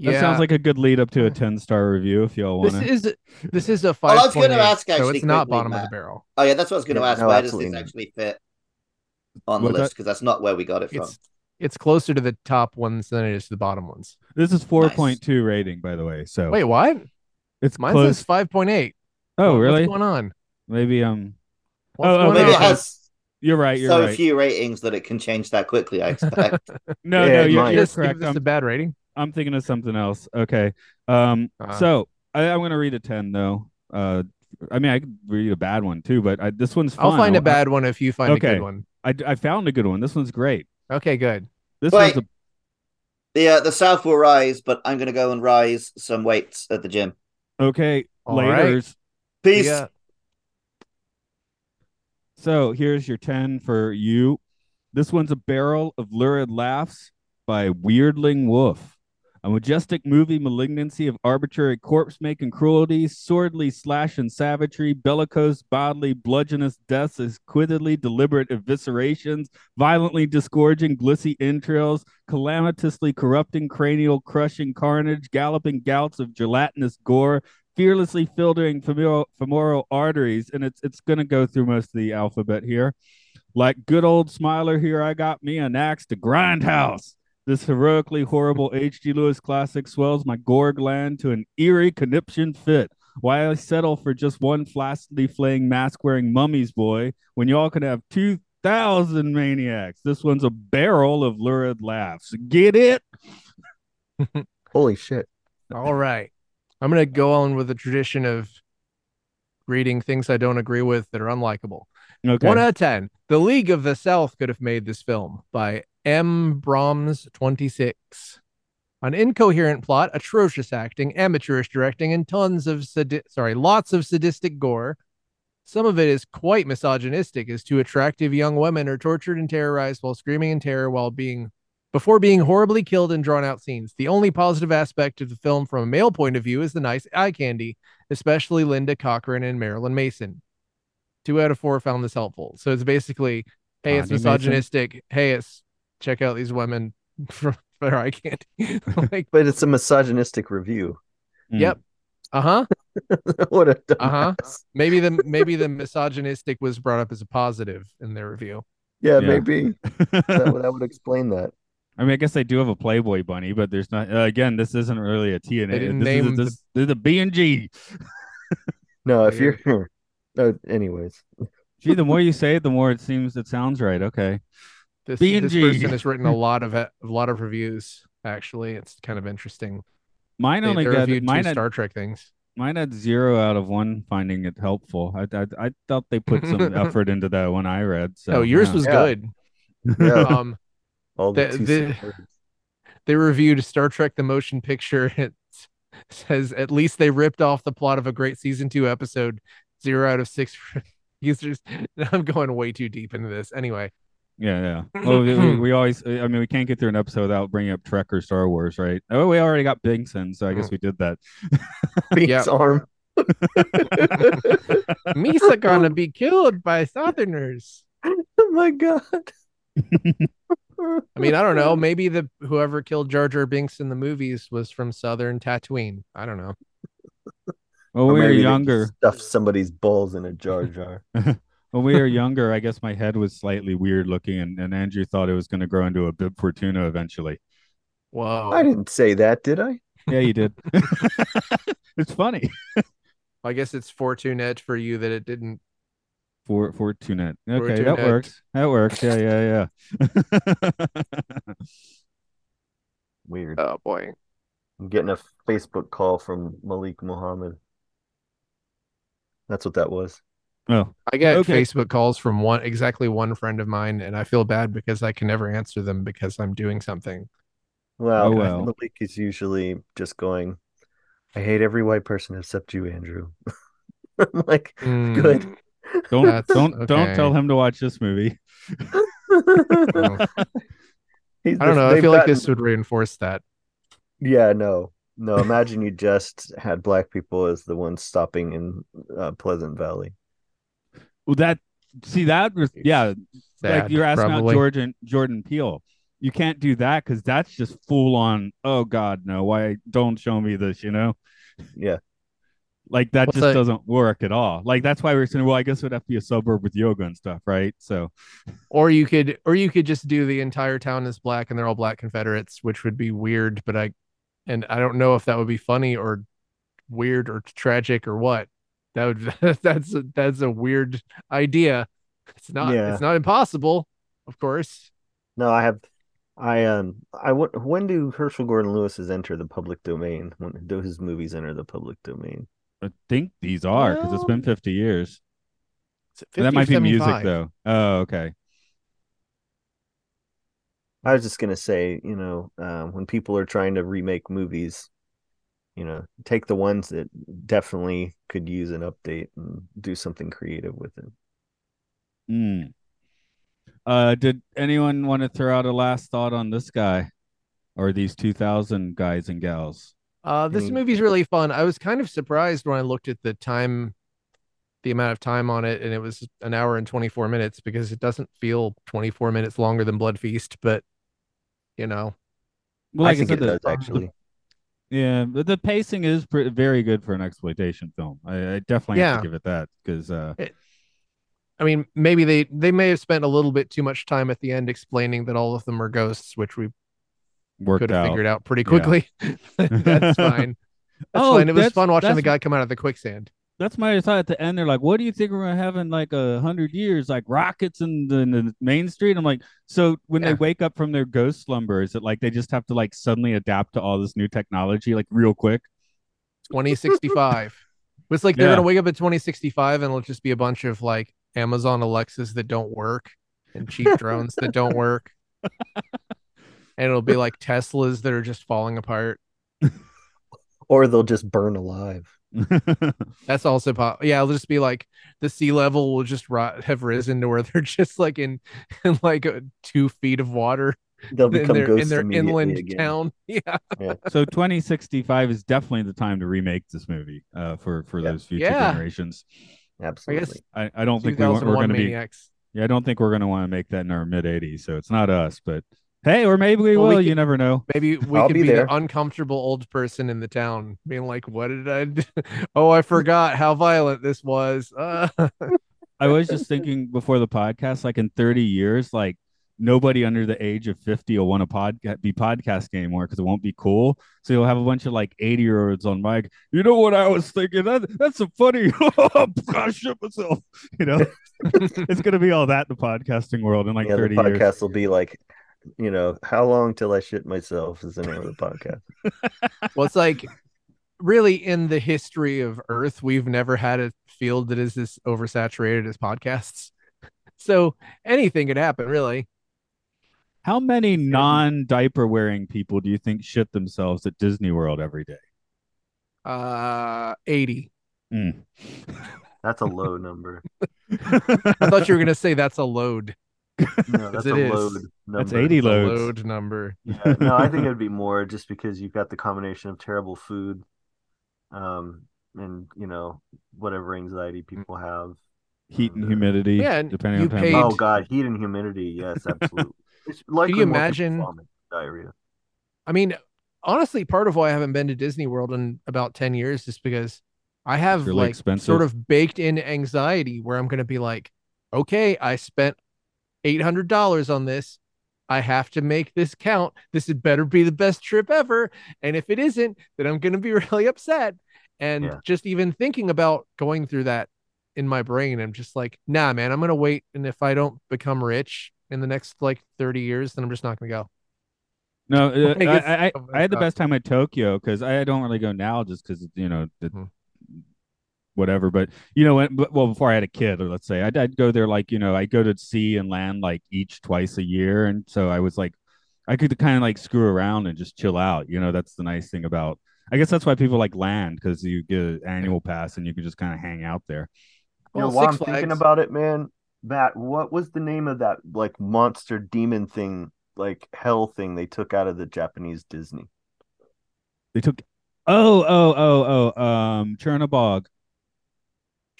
That sounds like a good lead up to a ten star review. If y'all want this is this is a Well, five. I was gonna ask so actually it's not quickly, bottom of the barrel. Oh yeah, that's what I was going to Yeah, ask. no, Where does this not. actually fit on the What's list? that? Because that's not where we got it from. It's it's closer to the top ones than it is to the bottom ones. This is four point two rating, by the way. So Wait, what? It's Mine close. says five point eight. oh, really? What's going on? Maybe um. What's Oh, oh, going Maybe no, it has You're right. You're so right. few ratings that it can change that quickly. I expect. No, Yeah, no, you're, might. you're correct. this I'm, a bad rating. I'm thinking of something else. Okay. Um. Uh. So I, I'm gonna read a ten though. Uh. I mean, I could read a bad one too, but I, this one's fun. I'll find a bad one if you find a Okay. good one. I, I found a good one. This one's great. Okay, good. This Wait. one's a the uh, the South will rise, but I'm going to go and rise some weights at the gym. Okay. All right. Laters. Peace. Yeah. So here's your 10 for you. This one's a barrel of lurid laughs by Weirdling Wolf. A majestic movie malignancy of arbitrary corpse making cruelty, swordly slash and savagery, bellicose, bodily, bludgeonous deaths, exquisitely deliberate eviscerations, violently disgorging glissy entrails, calamitously corrupting cranial crushing carnage, galloping gouts of gelatinous gore, fearlessly filtering femoral, femoral arteries, and it's it's going to go through most of the alphabet here. Like good old Smiler here, I got me an axe to grindhouse. This heroically horrible H.G. Lewis classic swells my gore gland to an eerie conniption fit. Why I settle for just one flaccidly flaying mask wearing mummy's boy when y'all could have 2,000 maniacs? This one's a barrel of lurid laughs. Get it? Holy shit. All right. I'm going to go on with the tradition of reading things I don't agree with that are unlikable. Okay. One out of 10. The League of the South could have made this film by M. Brahms 26. An incoherent plot, atrocious acting, amateurish directing, and tons of sadi- sorry, lots of sadistic gore. Some of it is quite misogynistic, as two attractive young women are tortured and terrorized while screaming in terror while being before being horribly killed in drawn out scenes. The only positive aspect of the film from a male point of view is the nice eye candy, especially Linda Cochran and Marilyn Mason. Two out of four found this helpful. So it's basically, hey, it's Connie Mason? misogynistic. Hey, it's check out these women for their eye candy. like, But it's a misogynistic review. Mm. yep. Uh huh. what a dumbass. Uh-huh. Maybe the maybe the misogynistic was brought up as a positive in their review. Yeah, Yeah. maybe that, would- that would explain that. I mean, I guess they do have a Playboy bunny, but there's not. Uh, again, this isn't really a TNA. They didn't this name is the- this, this is a B and G. No, if you're oh, anyways. Gee, the more you say it, the more it seems it sounds right. Okay. This, B&G. this person has written a lot of a lot of reviews. Actually, it's kind of interesting. Mine They, only they got mine two had, Star Trek things. mine had zero out of one finding it helpful. I I, I thought they put some effort into that one I read. So oh, yours yeah. was Yeah. good. Yeah, Um, all the, the- the- they reviewed Star Trek: The Motion Picture. It says at least they ripped off the plot of a great season two episode. Zero out of six users. I'm going way too deep into this. Anyway, Yeah, yeah. Well, we, we, we always. I mean, we can't get through an episode without bringing up Trek or Star Wars, right? Oh, we already got Bingson, so I guess mm. we did that. Beats arm. Misa gonna be killed by Southerners. oh my god. I mean, I don't know. Maybe the whoever killed Jar Jar Binks in the movies was from Southern Tatooine. I don't know. When Or we were younger, stuff somebody's balls in a jar jar. when we were younger, I guess my head was slightly weird looking, and, and Andrew thought it was going to grow into a Bib Fortuna eventually. Whoa. I didn't say that, did I? Yeah, you did. it's funny. I guess it's fortunate for you that it didn't. For Fortunate. Okay, that works. That works. Yeah, yeah, yeah. Weird. Oh boy. I'm getting a Facebook call from Malik Muhammad. That's what that was. oh, I get Okay. Facebook calls from one exactly one friend of mine, and I feel bad because I can never answer them because I'm doing something. Well, Oh, well. Malik is usually just going, I hate every white person except you, Andrew. I'm like, Mm, good. don't That's don't don't tell him to watch this movie. well, He's I don't just- know. I they've feel like this would reinforce that. Yeah, no, no. Imagine you just had black people as the ones stopping in uh, Pleasant Valley. Well, that see that was yeah. like you're asking about probably. Jordan Jordan Peele. You can't do that because that's just full on. Oh God, no! Why don't show me this? You know, Yeah, like that What's just that- doesn't work at all. Like that's why we are saying, well, I guess it would have to be a suburb with yoga and stuff, right? So Or you could, or you could just do the entire town is black and they're all black Confederates, which would be weird. But I, and I don't know if that would be funny or weird or tragic or what. That would that's a, that's a weird idea. It's not. Yeah. It's not impossible, of course. no, I have. I um, I w- when do Herschell Gordon Lewis's enter the public domain? When do his movies enter the public domain? I think these are because it's been 50 years. Is it that might or be music though. Oh, okay. I was just gonna say, you know, um, when people are trying to remake movies, you know, take the ones that definitely could use an update and do something creative with it. Hmm. Uh, did anyone want to throw out a last thought on this guy or these 2000 guys and gals? Uh, this Any- movie's really fun. I was kind of surprised when I looked at the time, the amount of time on it, and it was an hour and 24 minutes because it doesn't feel 24 minutes longer than Blood Feast, but you know, Well, I like think said, it the- does the- actually. yeah, but the pacing is pre- very good for an exploitation film. I, I definitely have to give it that because uh, It- I mean, maybe they they may have spent a little bit too much time at the end explaining that all of them are ghosts, which we Worked could have out. figured out pretty Yeah. quickly. that's fine. That's Oh, fine. It was fun watching the guy come out of the quicksand. That's my thought at the end. They're like, "What do you think we're gonna have in like a hundred years? Like rockets in the, in the main street?" I'm like, "So when they wake up from their ghost slumber, is it like they just have to like suddenly adapt to all this new technology like real quick?" 2065. It's like they're Yeah. gonna wake up at 2065 and it'll just be a bunch of like Amazon Alexas that don't work and cheap drones that don't work. And it'll be like Teslas that are just falling apart. Or they'll just burn alive. That's also po- yeah. It'll just be like the sea level will just ri- have risen to where they're just like in, in like uh, two feet of water They'll in become their ghosts in their inland again. town. Yeah, so 2065 is definitely the time to remake this movie uh, for for Yeah. those future Yeah. generations. Absolutely. I, I don't think we want, we're going to be. Yeah, I don't think we're going to want to make that in our mid 80s. So it's not us, but hey, or maybe we Well, we will. you never know. Maybe we I'll could be be, there. the uncomfortable old person in the town, being like, "What did I? Do? Oh, I forgot how violent this was." Uh, I was just thinking before the podcast, like in 30 years, like nobody under the age of 50 will want to podca- be podcasting anymore because it won't be cool. So you'll have a bunch of like 80 year olds on mic. You know what I was thinking? That, that's a funny. I shit myself. You know, it's gonna be all that in the podcasting world in like yeah, the podcast years. will be like, you know, how long till I shit myself is the name of the podcast. well, it's like really in the history of Earth, we've never had a field that is this oversaturated as podcasts. So anything could happen, really. How many non diaper wearing people do you think shit themselves at Disney World every day? Uh, eighty. Mm. That's a low number. I thought you were gonna say that's a load. No, that's it a is. load number. That's 80 It's a loads. load number. Yeah, no, I think it'd be more just because you've got the combination of terrible food, um, and you know whatever anxiety people have. Heat and Uh, humidity. Yeah, and depending you on time. paid- Oh God, heat and humidity. Yes, absolutely. It's likely you more people imagine- vomit, diarrhea? I mean, honestly, part of why I haven't been to Disney World in about 10 years is because I have Really like expensive. sort of baked in anxiety where I'm going to be like, okay, I spent $800 on this. I have to make this count. This had better be the best trip ever. And if it isn't, then I'm going to be really upset. And Yeah. just even thinking about going through that in my brain, I'm just like, nah, man, I'm going to wait. And if I don't become rich in the next like 30 years, then I'm just not going to go. No, uh, I, I, oh I had the best time at Tokyo because I don't really go now just because you know the, Mhm. Whatever. But you know, when, but- well, before I had a kid, or let's say I'd, I'd go there like you know I go to sea and land like each twice a year, and so I was like I could kind of like screw around and just chill out. You know, that's the nice thing about. I guess that's why people like land because you get an annual pass and you can just kind of hang out there. You know, while I'm Six thinking about it, man, Matt, what was the name of that like monster demon thing, like hell thing they took out of the Japanese Disney? They took. Oh, oh, oh, oh, um, Chernobog.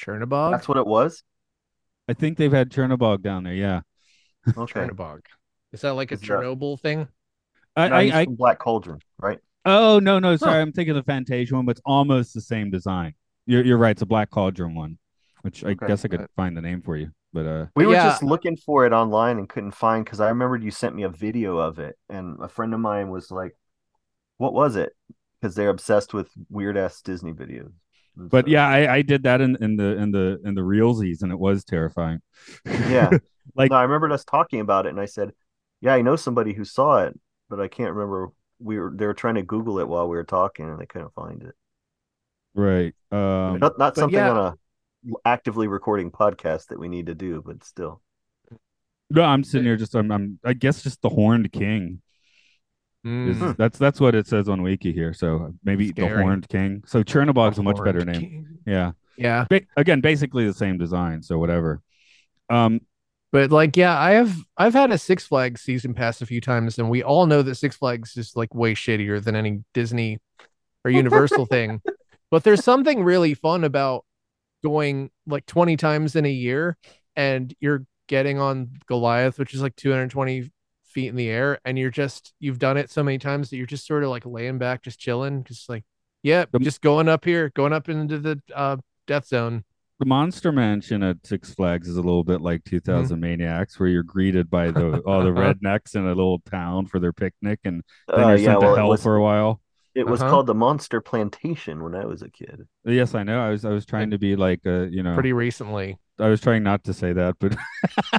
Chernobog? That's what it was. I think they've had Chernobog down there. Yeah, Okay. Chernobog. Is that like a Is that- Chernobyl thing? I, No, I, I Black Cauldron, right? Oh no, no, sorry, I'm thinking of the Fantasia one, but it's almost the same design. You're you're right, it's a black cauldron one, which I Okay. guess I could Uh, find the name for you. But uh We were Yeah. just looking for it online and couldn't find because I remembered you sent me a video of it, and a friend of mine was like, "What was it?" Because they're obsessed with weird ass Disney videos. And but yeah, I, I did that in, in the in the in the realsies and it was terrifying. Yeah. like no, I remembered us talking about it, and I said, "Yeah, I know somebody who saw it, but I can't remember." We were they were trying to Google it while we were talking, and they couldn't find it. right. Um not not something yeah. on a actively recording podcast that we need to do, but still. no, I'm sitting here just I'm, I'm I guess just the horned king. Mm. That's that's what it says on Wiki here. So maybe the horned king. So Chernobog's a much better name. King. Yeah. Yeah. Ba- again, basically the same design, so whatever. Um But like, yeah, I have I've had a Six Flags season pass a few times, and we all know that Six Flags is like way shittier than any Disney or Universal thing. But there's something really fun about going like 20 times in a year and you're getting on Goliath, which is like 220 feet in the air, and you're just you've done it so many times that you're just sort of like laying back, just chilling, just like, yeah The- just going up here, going up into the uh death zone. the Monster Mansion at Six Flags is a little bit like 2000 Maniacs, where you're greeted by the all the rednecks in a little town for their picnic, and then Uh, you're yeah, sent well, to it hell was, for a while. It was Uh-huh. called the Monster Plantation when I was a kid. Yes, I know. I was I was trying to be like uh, you know, Pretty recently. I was trying not to say that, but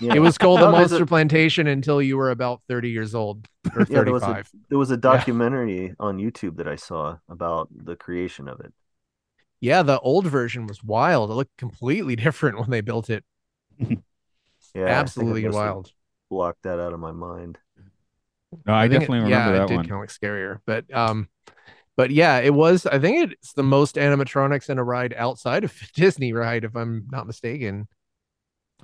Yeah. It was called the No, there's a- Monster Plantation until you were about 30 years old or Yeah, there was a 35. there was a documentary on YouTube that I saw about the creation of it. Yeah, the old version was wild. It looked completely different when they built it. Yeah, I I Absolutely must have wild. Blocked that out of my mind. no, I, think it- definitely yeah, remember it that did one. kind of look scarier, but um, but yeah, it was. I think it's the most animatronics in a ride outside of Disney ride, if I'm not mistaken.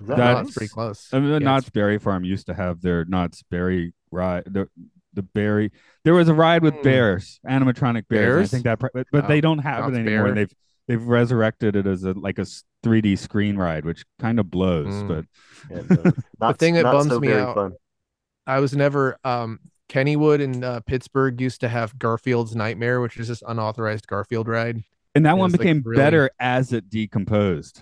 That That's- That's pretty close. I mean, the Yeah, Knott's Berry Farm used to have their Knott's Berry ride. The the berry. There was a ride with Hmm. bears, animatronic bears. and I think that, but, but Oh, they don't have Knott's it anymore. Bear. they've they've resurrected it as a like a three D screen ride, which kind of blows. Hmm. But Yeah, it does. Not, thing that bums so me out- fun. I was never um Kennywood in uh, Pittsburgh used to have Garfield's Nightmare, which is this unauthorized Garfield ride. and that It one was, like, became really- better as it decomposed.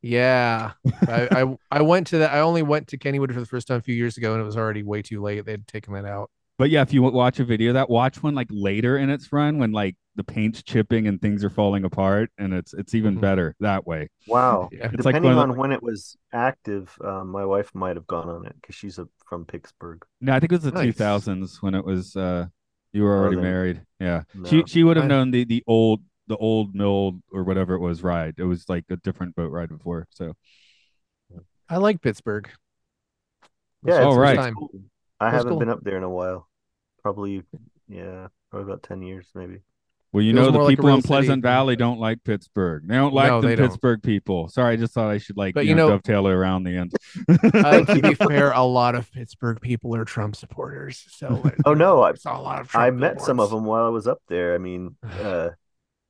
Yeah, I, I I went to that. I only went to Kennywood for the first time a few years ago, and it was already way too late. They'd taken that out. But yeah, if you watch a video of that, watch one like later in its run when like the paint's chipping and things are falling apart, and it's it's even Mhm. better that way. Wow. Yeah. It's Depending one of on the- when it was active, um, my wife might have gone on it because she's a, from Pittsburgh. No, I think it was the Nice. two thousands when it was uh you were already then- married. Yeah. She No. she would have I- known the the old the old mill or whatever it was ride. It was like a different boat ride before. So I like Pittsburgh. Yeah, Oh, right. it's cool. I haven't cool. been up there in a while. Probably, yeah, probably about 10 years maybe. well, you know the more like people in Pleasant city. Valley don't like Pittsburgh. They don't like No, the they don't. Pittsburgh people. Sorry, I just thought I should like But you you know, know- dovetail it around the end. Uh, to be fair, a lot of Pittsburgh people are Trump supporters. So Oh, no, I- saw a lot of Trump I met some of them while I was up there. I mean, uh,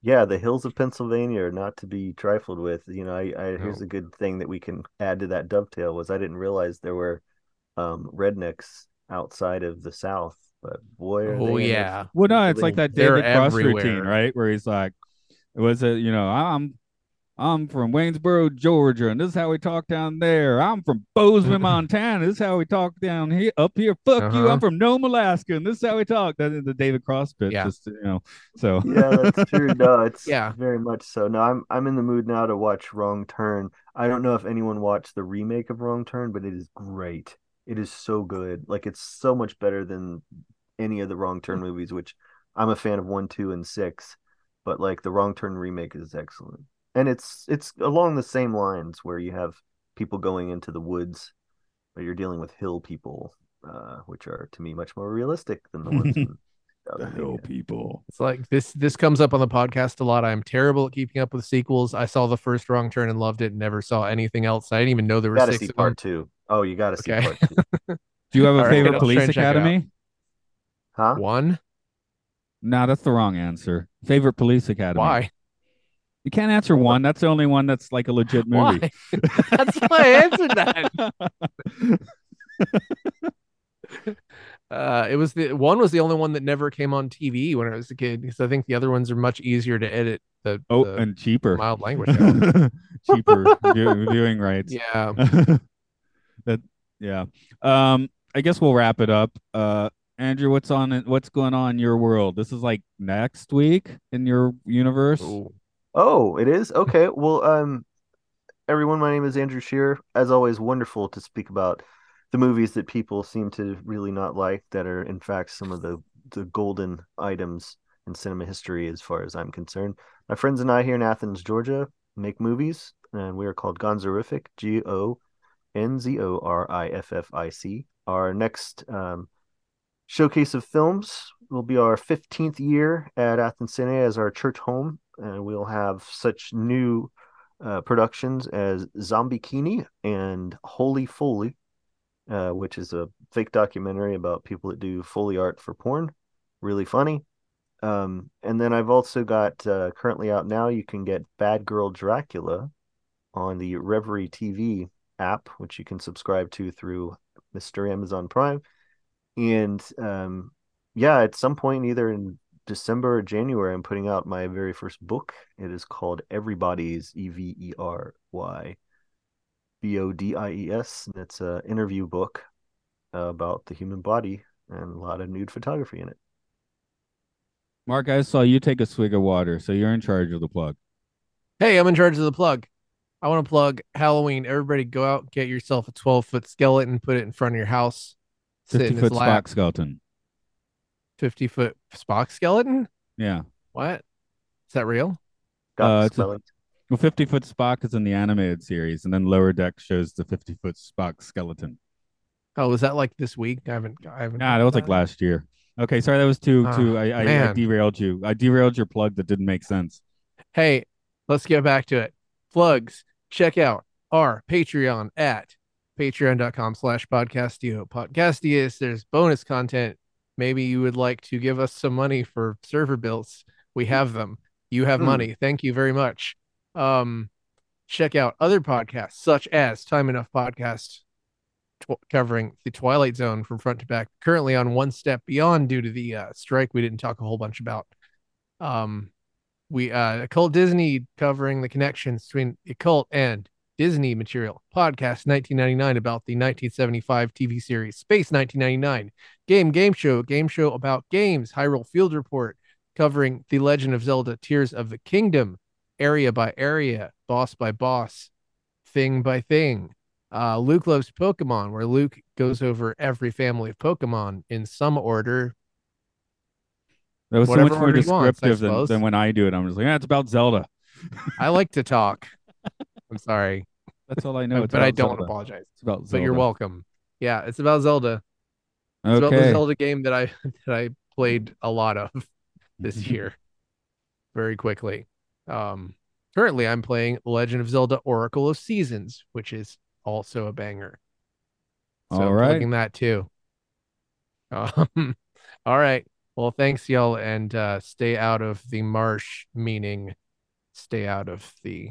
yeah, the hills of Pennsylvania are not to be trifled with. You know, I, I here's a good thing that we can add to that dovetail was I didn't realize there were um, rednecks outside of the South, but boy, are Oh they yeah, well, no, it's like that David Cross routine, right? Where he's like, it was a you know I'm. I'm from Waynesboro, Georgia, and this is how we talk down there. I'm from Bozeman, Montana. This is how we talk down here, up here. Fuck you. Uh-huh. I'm from Nome, Alaska, and this is how we talk. That is the David Cross bit. Yeah. Just you know, so yeah, that's true. No, it's Yeah. very much so. No, I'm I'm in the mood now to watch Wrong Turn. I don't know if anyone watched the remake of Wrong Turn, but it is great. It is so good. Like it's so much better than any of the Wrong Turn movies, which I'm a fan of one, two, and six. But like the Wrong Turn remake is excellent. And it's it's along the same lines where you have people going into the woods, but you're dealing with hill people, uh, which are to me much more realistic than the ones in the hill people. It's like this. This comes up on the podcast a lot. I'm terrible at keeping up with sequels. I saw the first Wrong Turn and loved it. Never saw anything else. I didn't even know there You were six see part two. Oh, you gotta see Okay. part. Do you have a All right, favorite I'll police and check it out. academy? Huh? One. No, that's the wrong answer. Favorite police academy. Why? You can't answer one. That's the only one that's like a legit movie. Why? That's why I answered that. Uh, it was the one was the only one that never came on TV when I was a kid because I think the other ones are much easier to edit. The oh, the and cheaper. mild language. out. cheaper view- viewing rights. yeah. That yeah. Um, I guess we'll wrap it up. Uh, Andrew, what's on? What's going on in your world? This is like next week in your universe. Ooh. Oh, it is? Okay. Well, um, everyone, my name is Andrew Shearer. As always, wonderful to speak about the movies that people seem to really not like that are, in fact, some of the, the golden items in cinema history, as far as I'm concerned. My friends and I here in Athens, Georgia, make movies, and we are called Gonzoriffic, G O N Z O R I F F I C. Our next um, showcase of films will be our 15th year at Athens Cine as our church home, and we'll have such new uh, productions as Zombie Kini and Holy Foley, uh, which is a fake documentary about people that do Foley art for porn. Really funny. Um, and then I've also got uh, currently out now, you can get Bad Girl Dracula on the Reverie TV app, which you can subscribe to through Mr. Amazon Prime. And um, yeah, at some point, either in December or January, I'm putting out my very first book. It is called Everybodies E V E R Y B O D I E S. It's an interview book about the human body and a lot of nude photography in it. Mark, I saw you take a swig of water, so you're in charge of the plug. Hey, I'm in charge of the plug. I want to plug Halloween. Everybody go out, get yourself a 12 foot skeleton, put it in front of your house. 50 foot lap. Spock skeleton. 50 foot Spock skeleton? Yeah. What? Is that real? Got Uh, it's a- Well, 50 foot Spock is in the animated series, and then Lower Deck shows the 50 foot Spock skeleton. Oh, was that like this week? I haven't. I haven't. Nah, that was like last year. Okay, sorry, that was too Ah, too. I, I, I derailed you. I derailed your plug that didn't make sense. Hey, let's get back to it. Plugs. Check out our Patreon at patreon.com slash podcastio. Podcastius, there's bonus content. Maybe you would like to give us some money for server bills. We have them. You have Hmm. money. Thank you very much. Um, check out other podcasts such as Time Enough Podcast tw- covering the Twilight Zone from front to back. Currently on one step beyond due to the uh, strike we didn't talk a whole bunch about. Um, we uh occult disney covering the connections between occult and disney material. Podcast 1999 about the 1975 tv series. Space 1999 game game show. Game show about games. Hyrule field report covering the legend of zelda tears of the kingdom. Area by area. Boss by boss. Thing by thing. Uh luke loves pokemon where luke goes over every family of pokemon in some order That was so much more he wants, descriptive than, than when I do it. I'm just like, ah, it's about Zelda. i like to talk i'm sorry That's all I know. But I don't Zelda. apologize. It's about Zelda. But you're welcome. Yeah, it's about Zelda. It's about the Zelda game that I that I played a lot of this year. Very quickly. Um currently I'm playing Legend of Zelda Oracle of Seasons, which is also a banger. So All I'm right. that too. Um, all right. Well, thanks y'all and uh stay out of the marsh, meaning stay out of the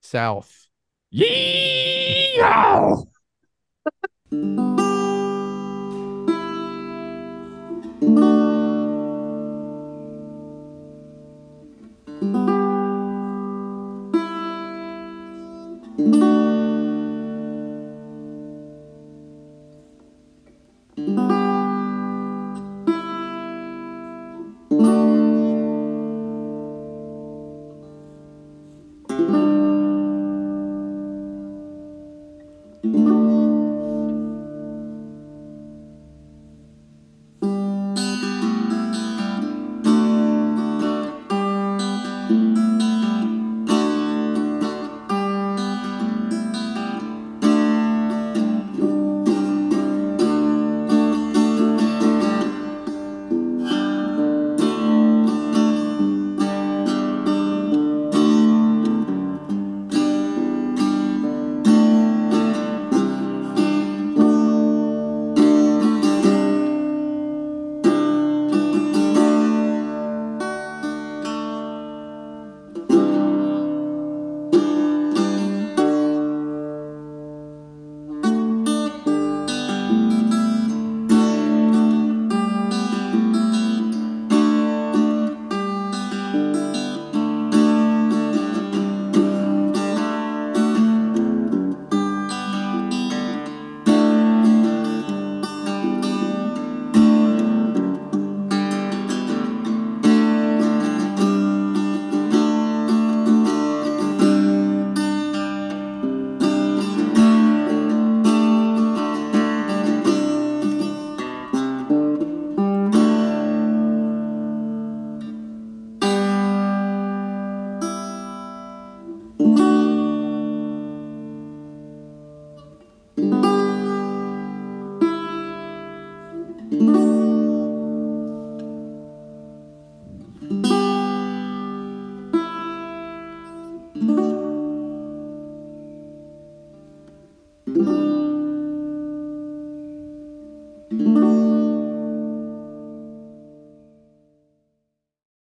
south. Yeehaw!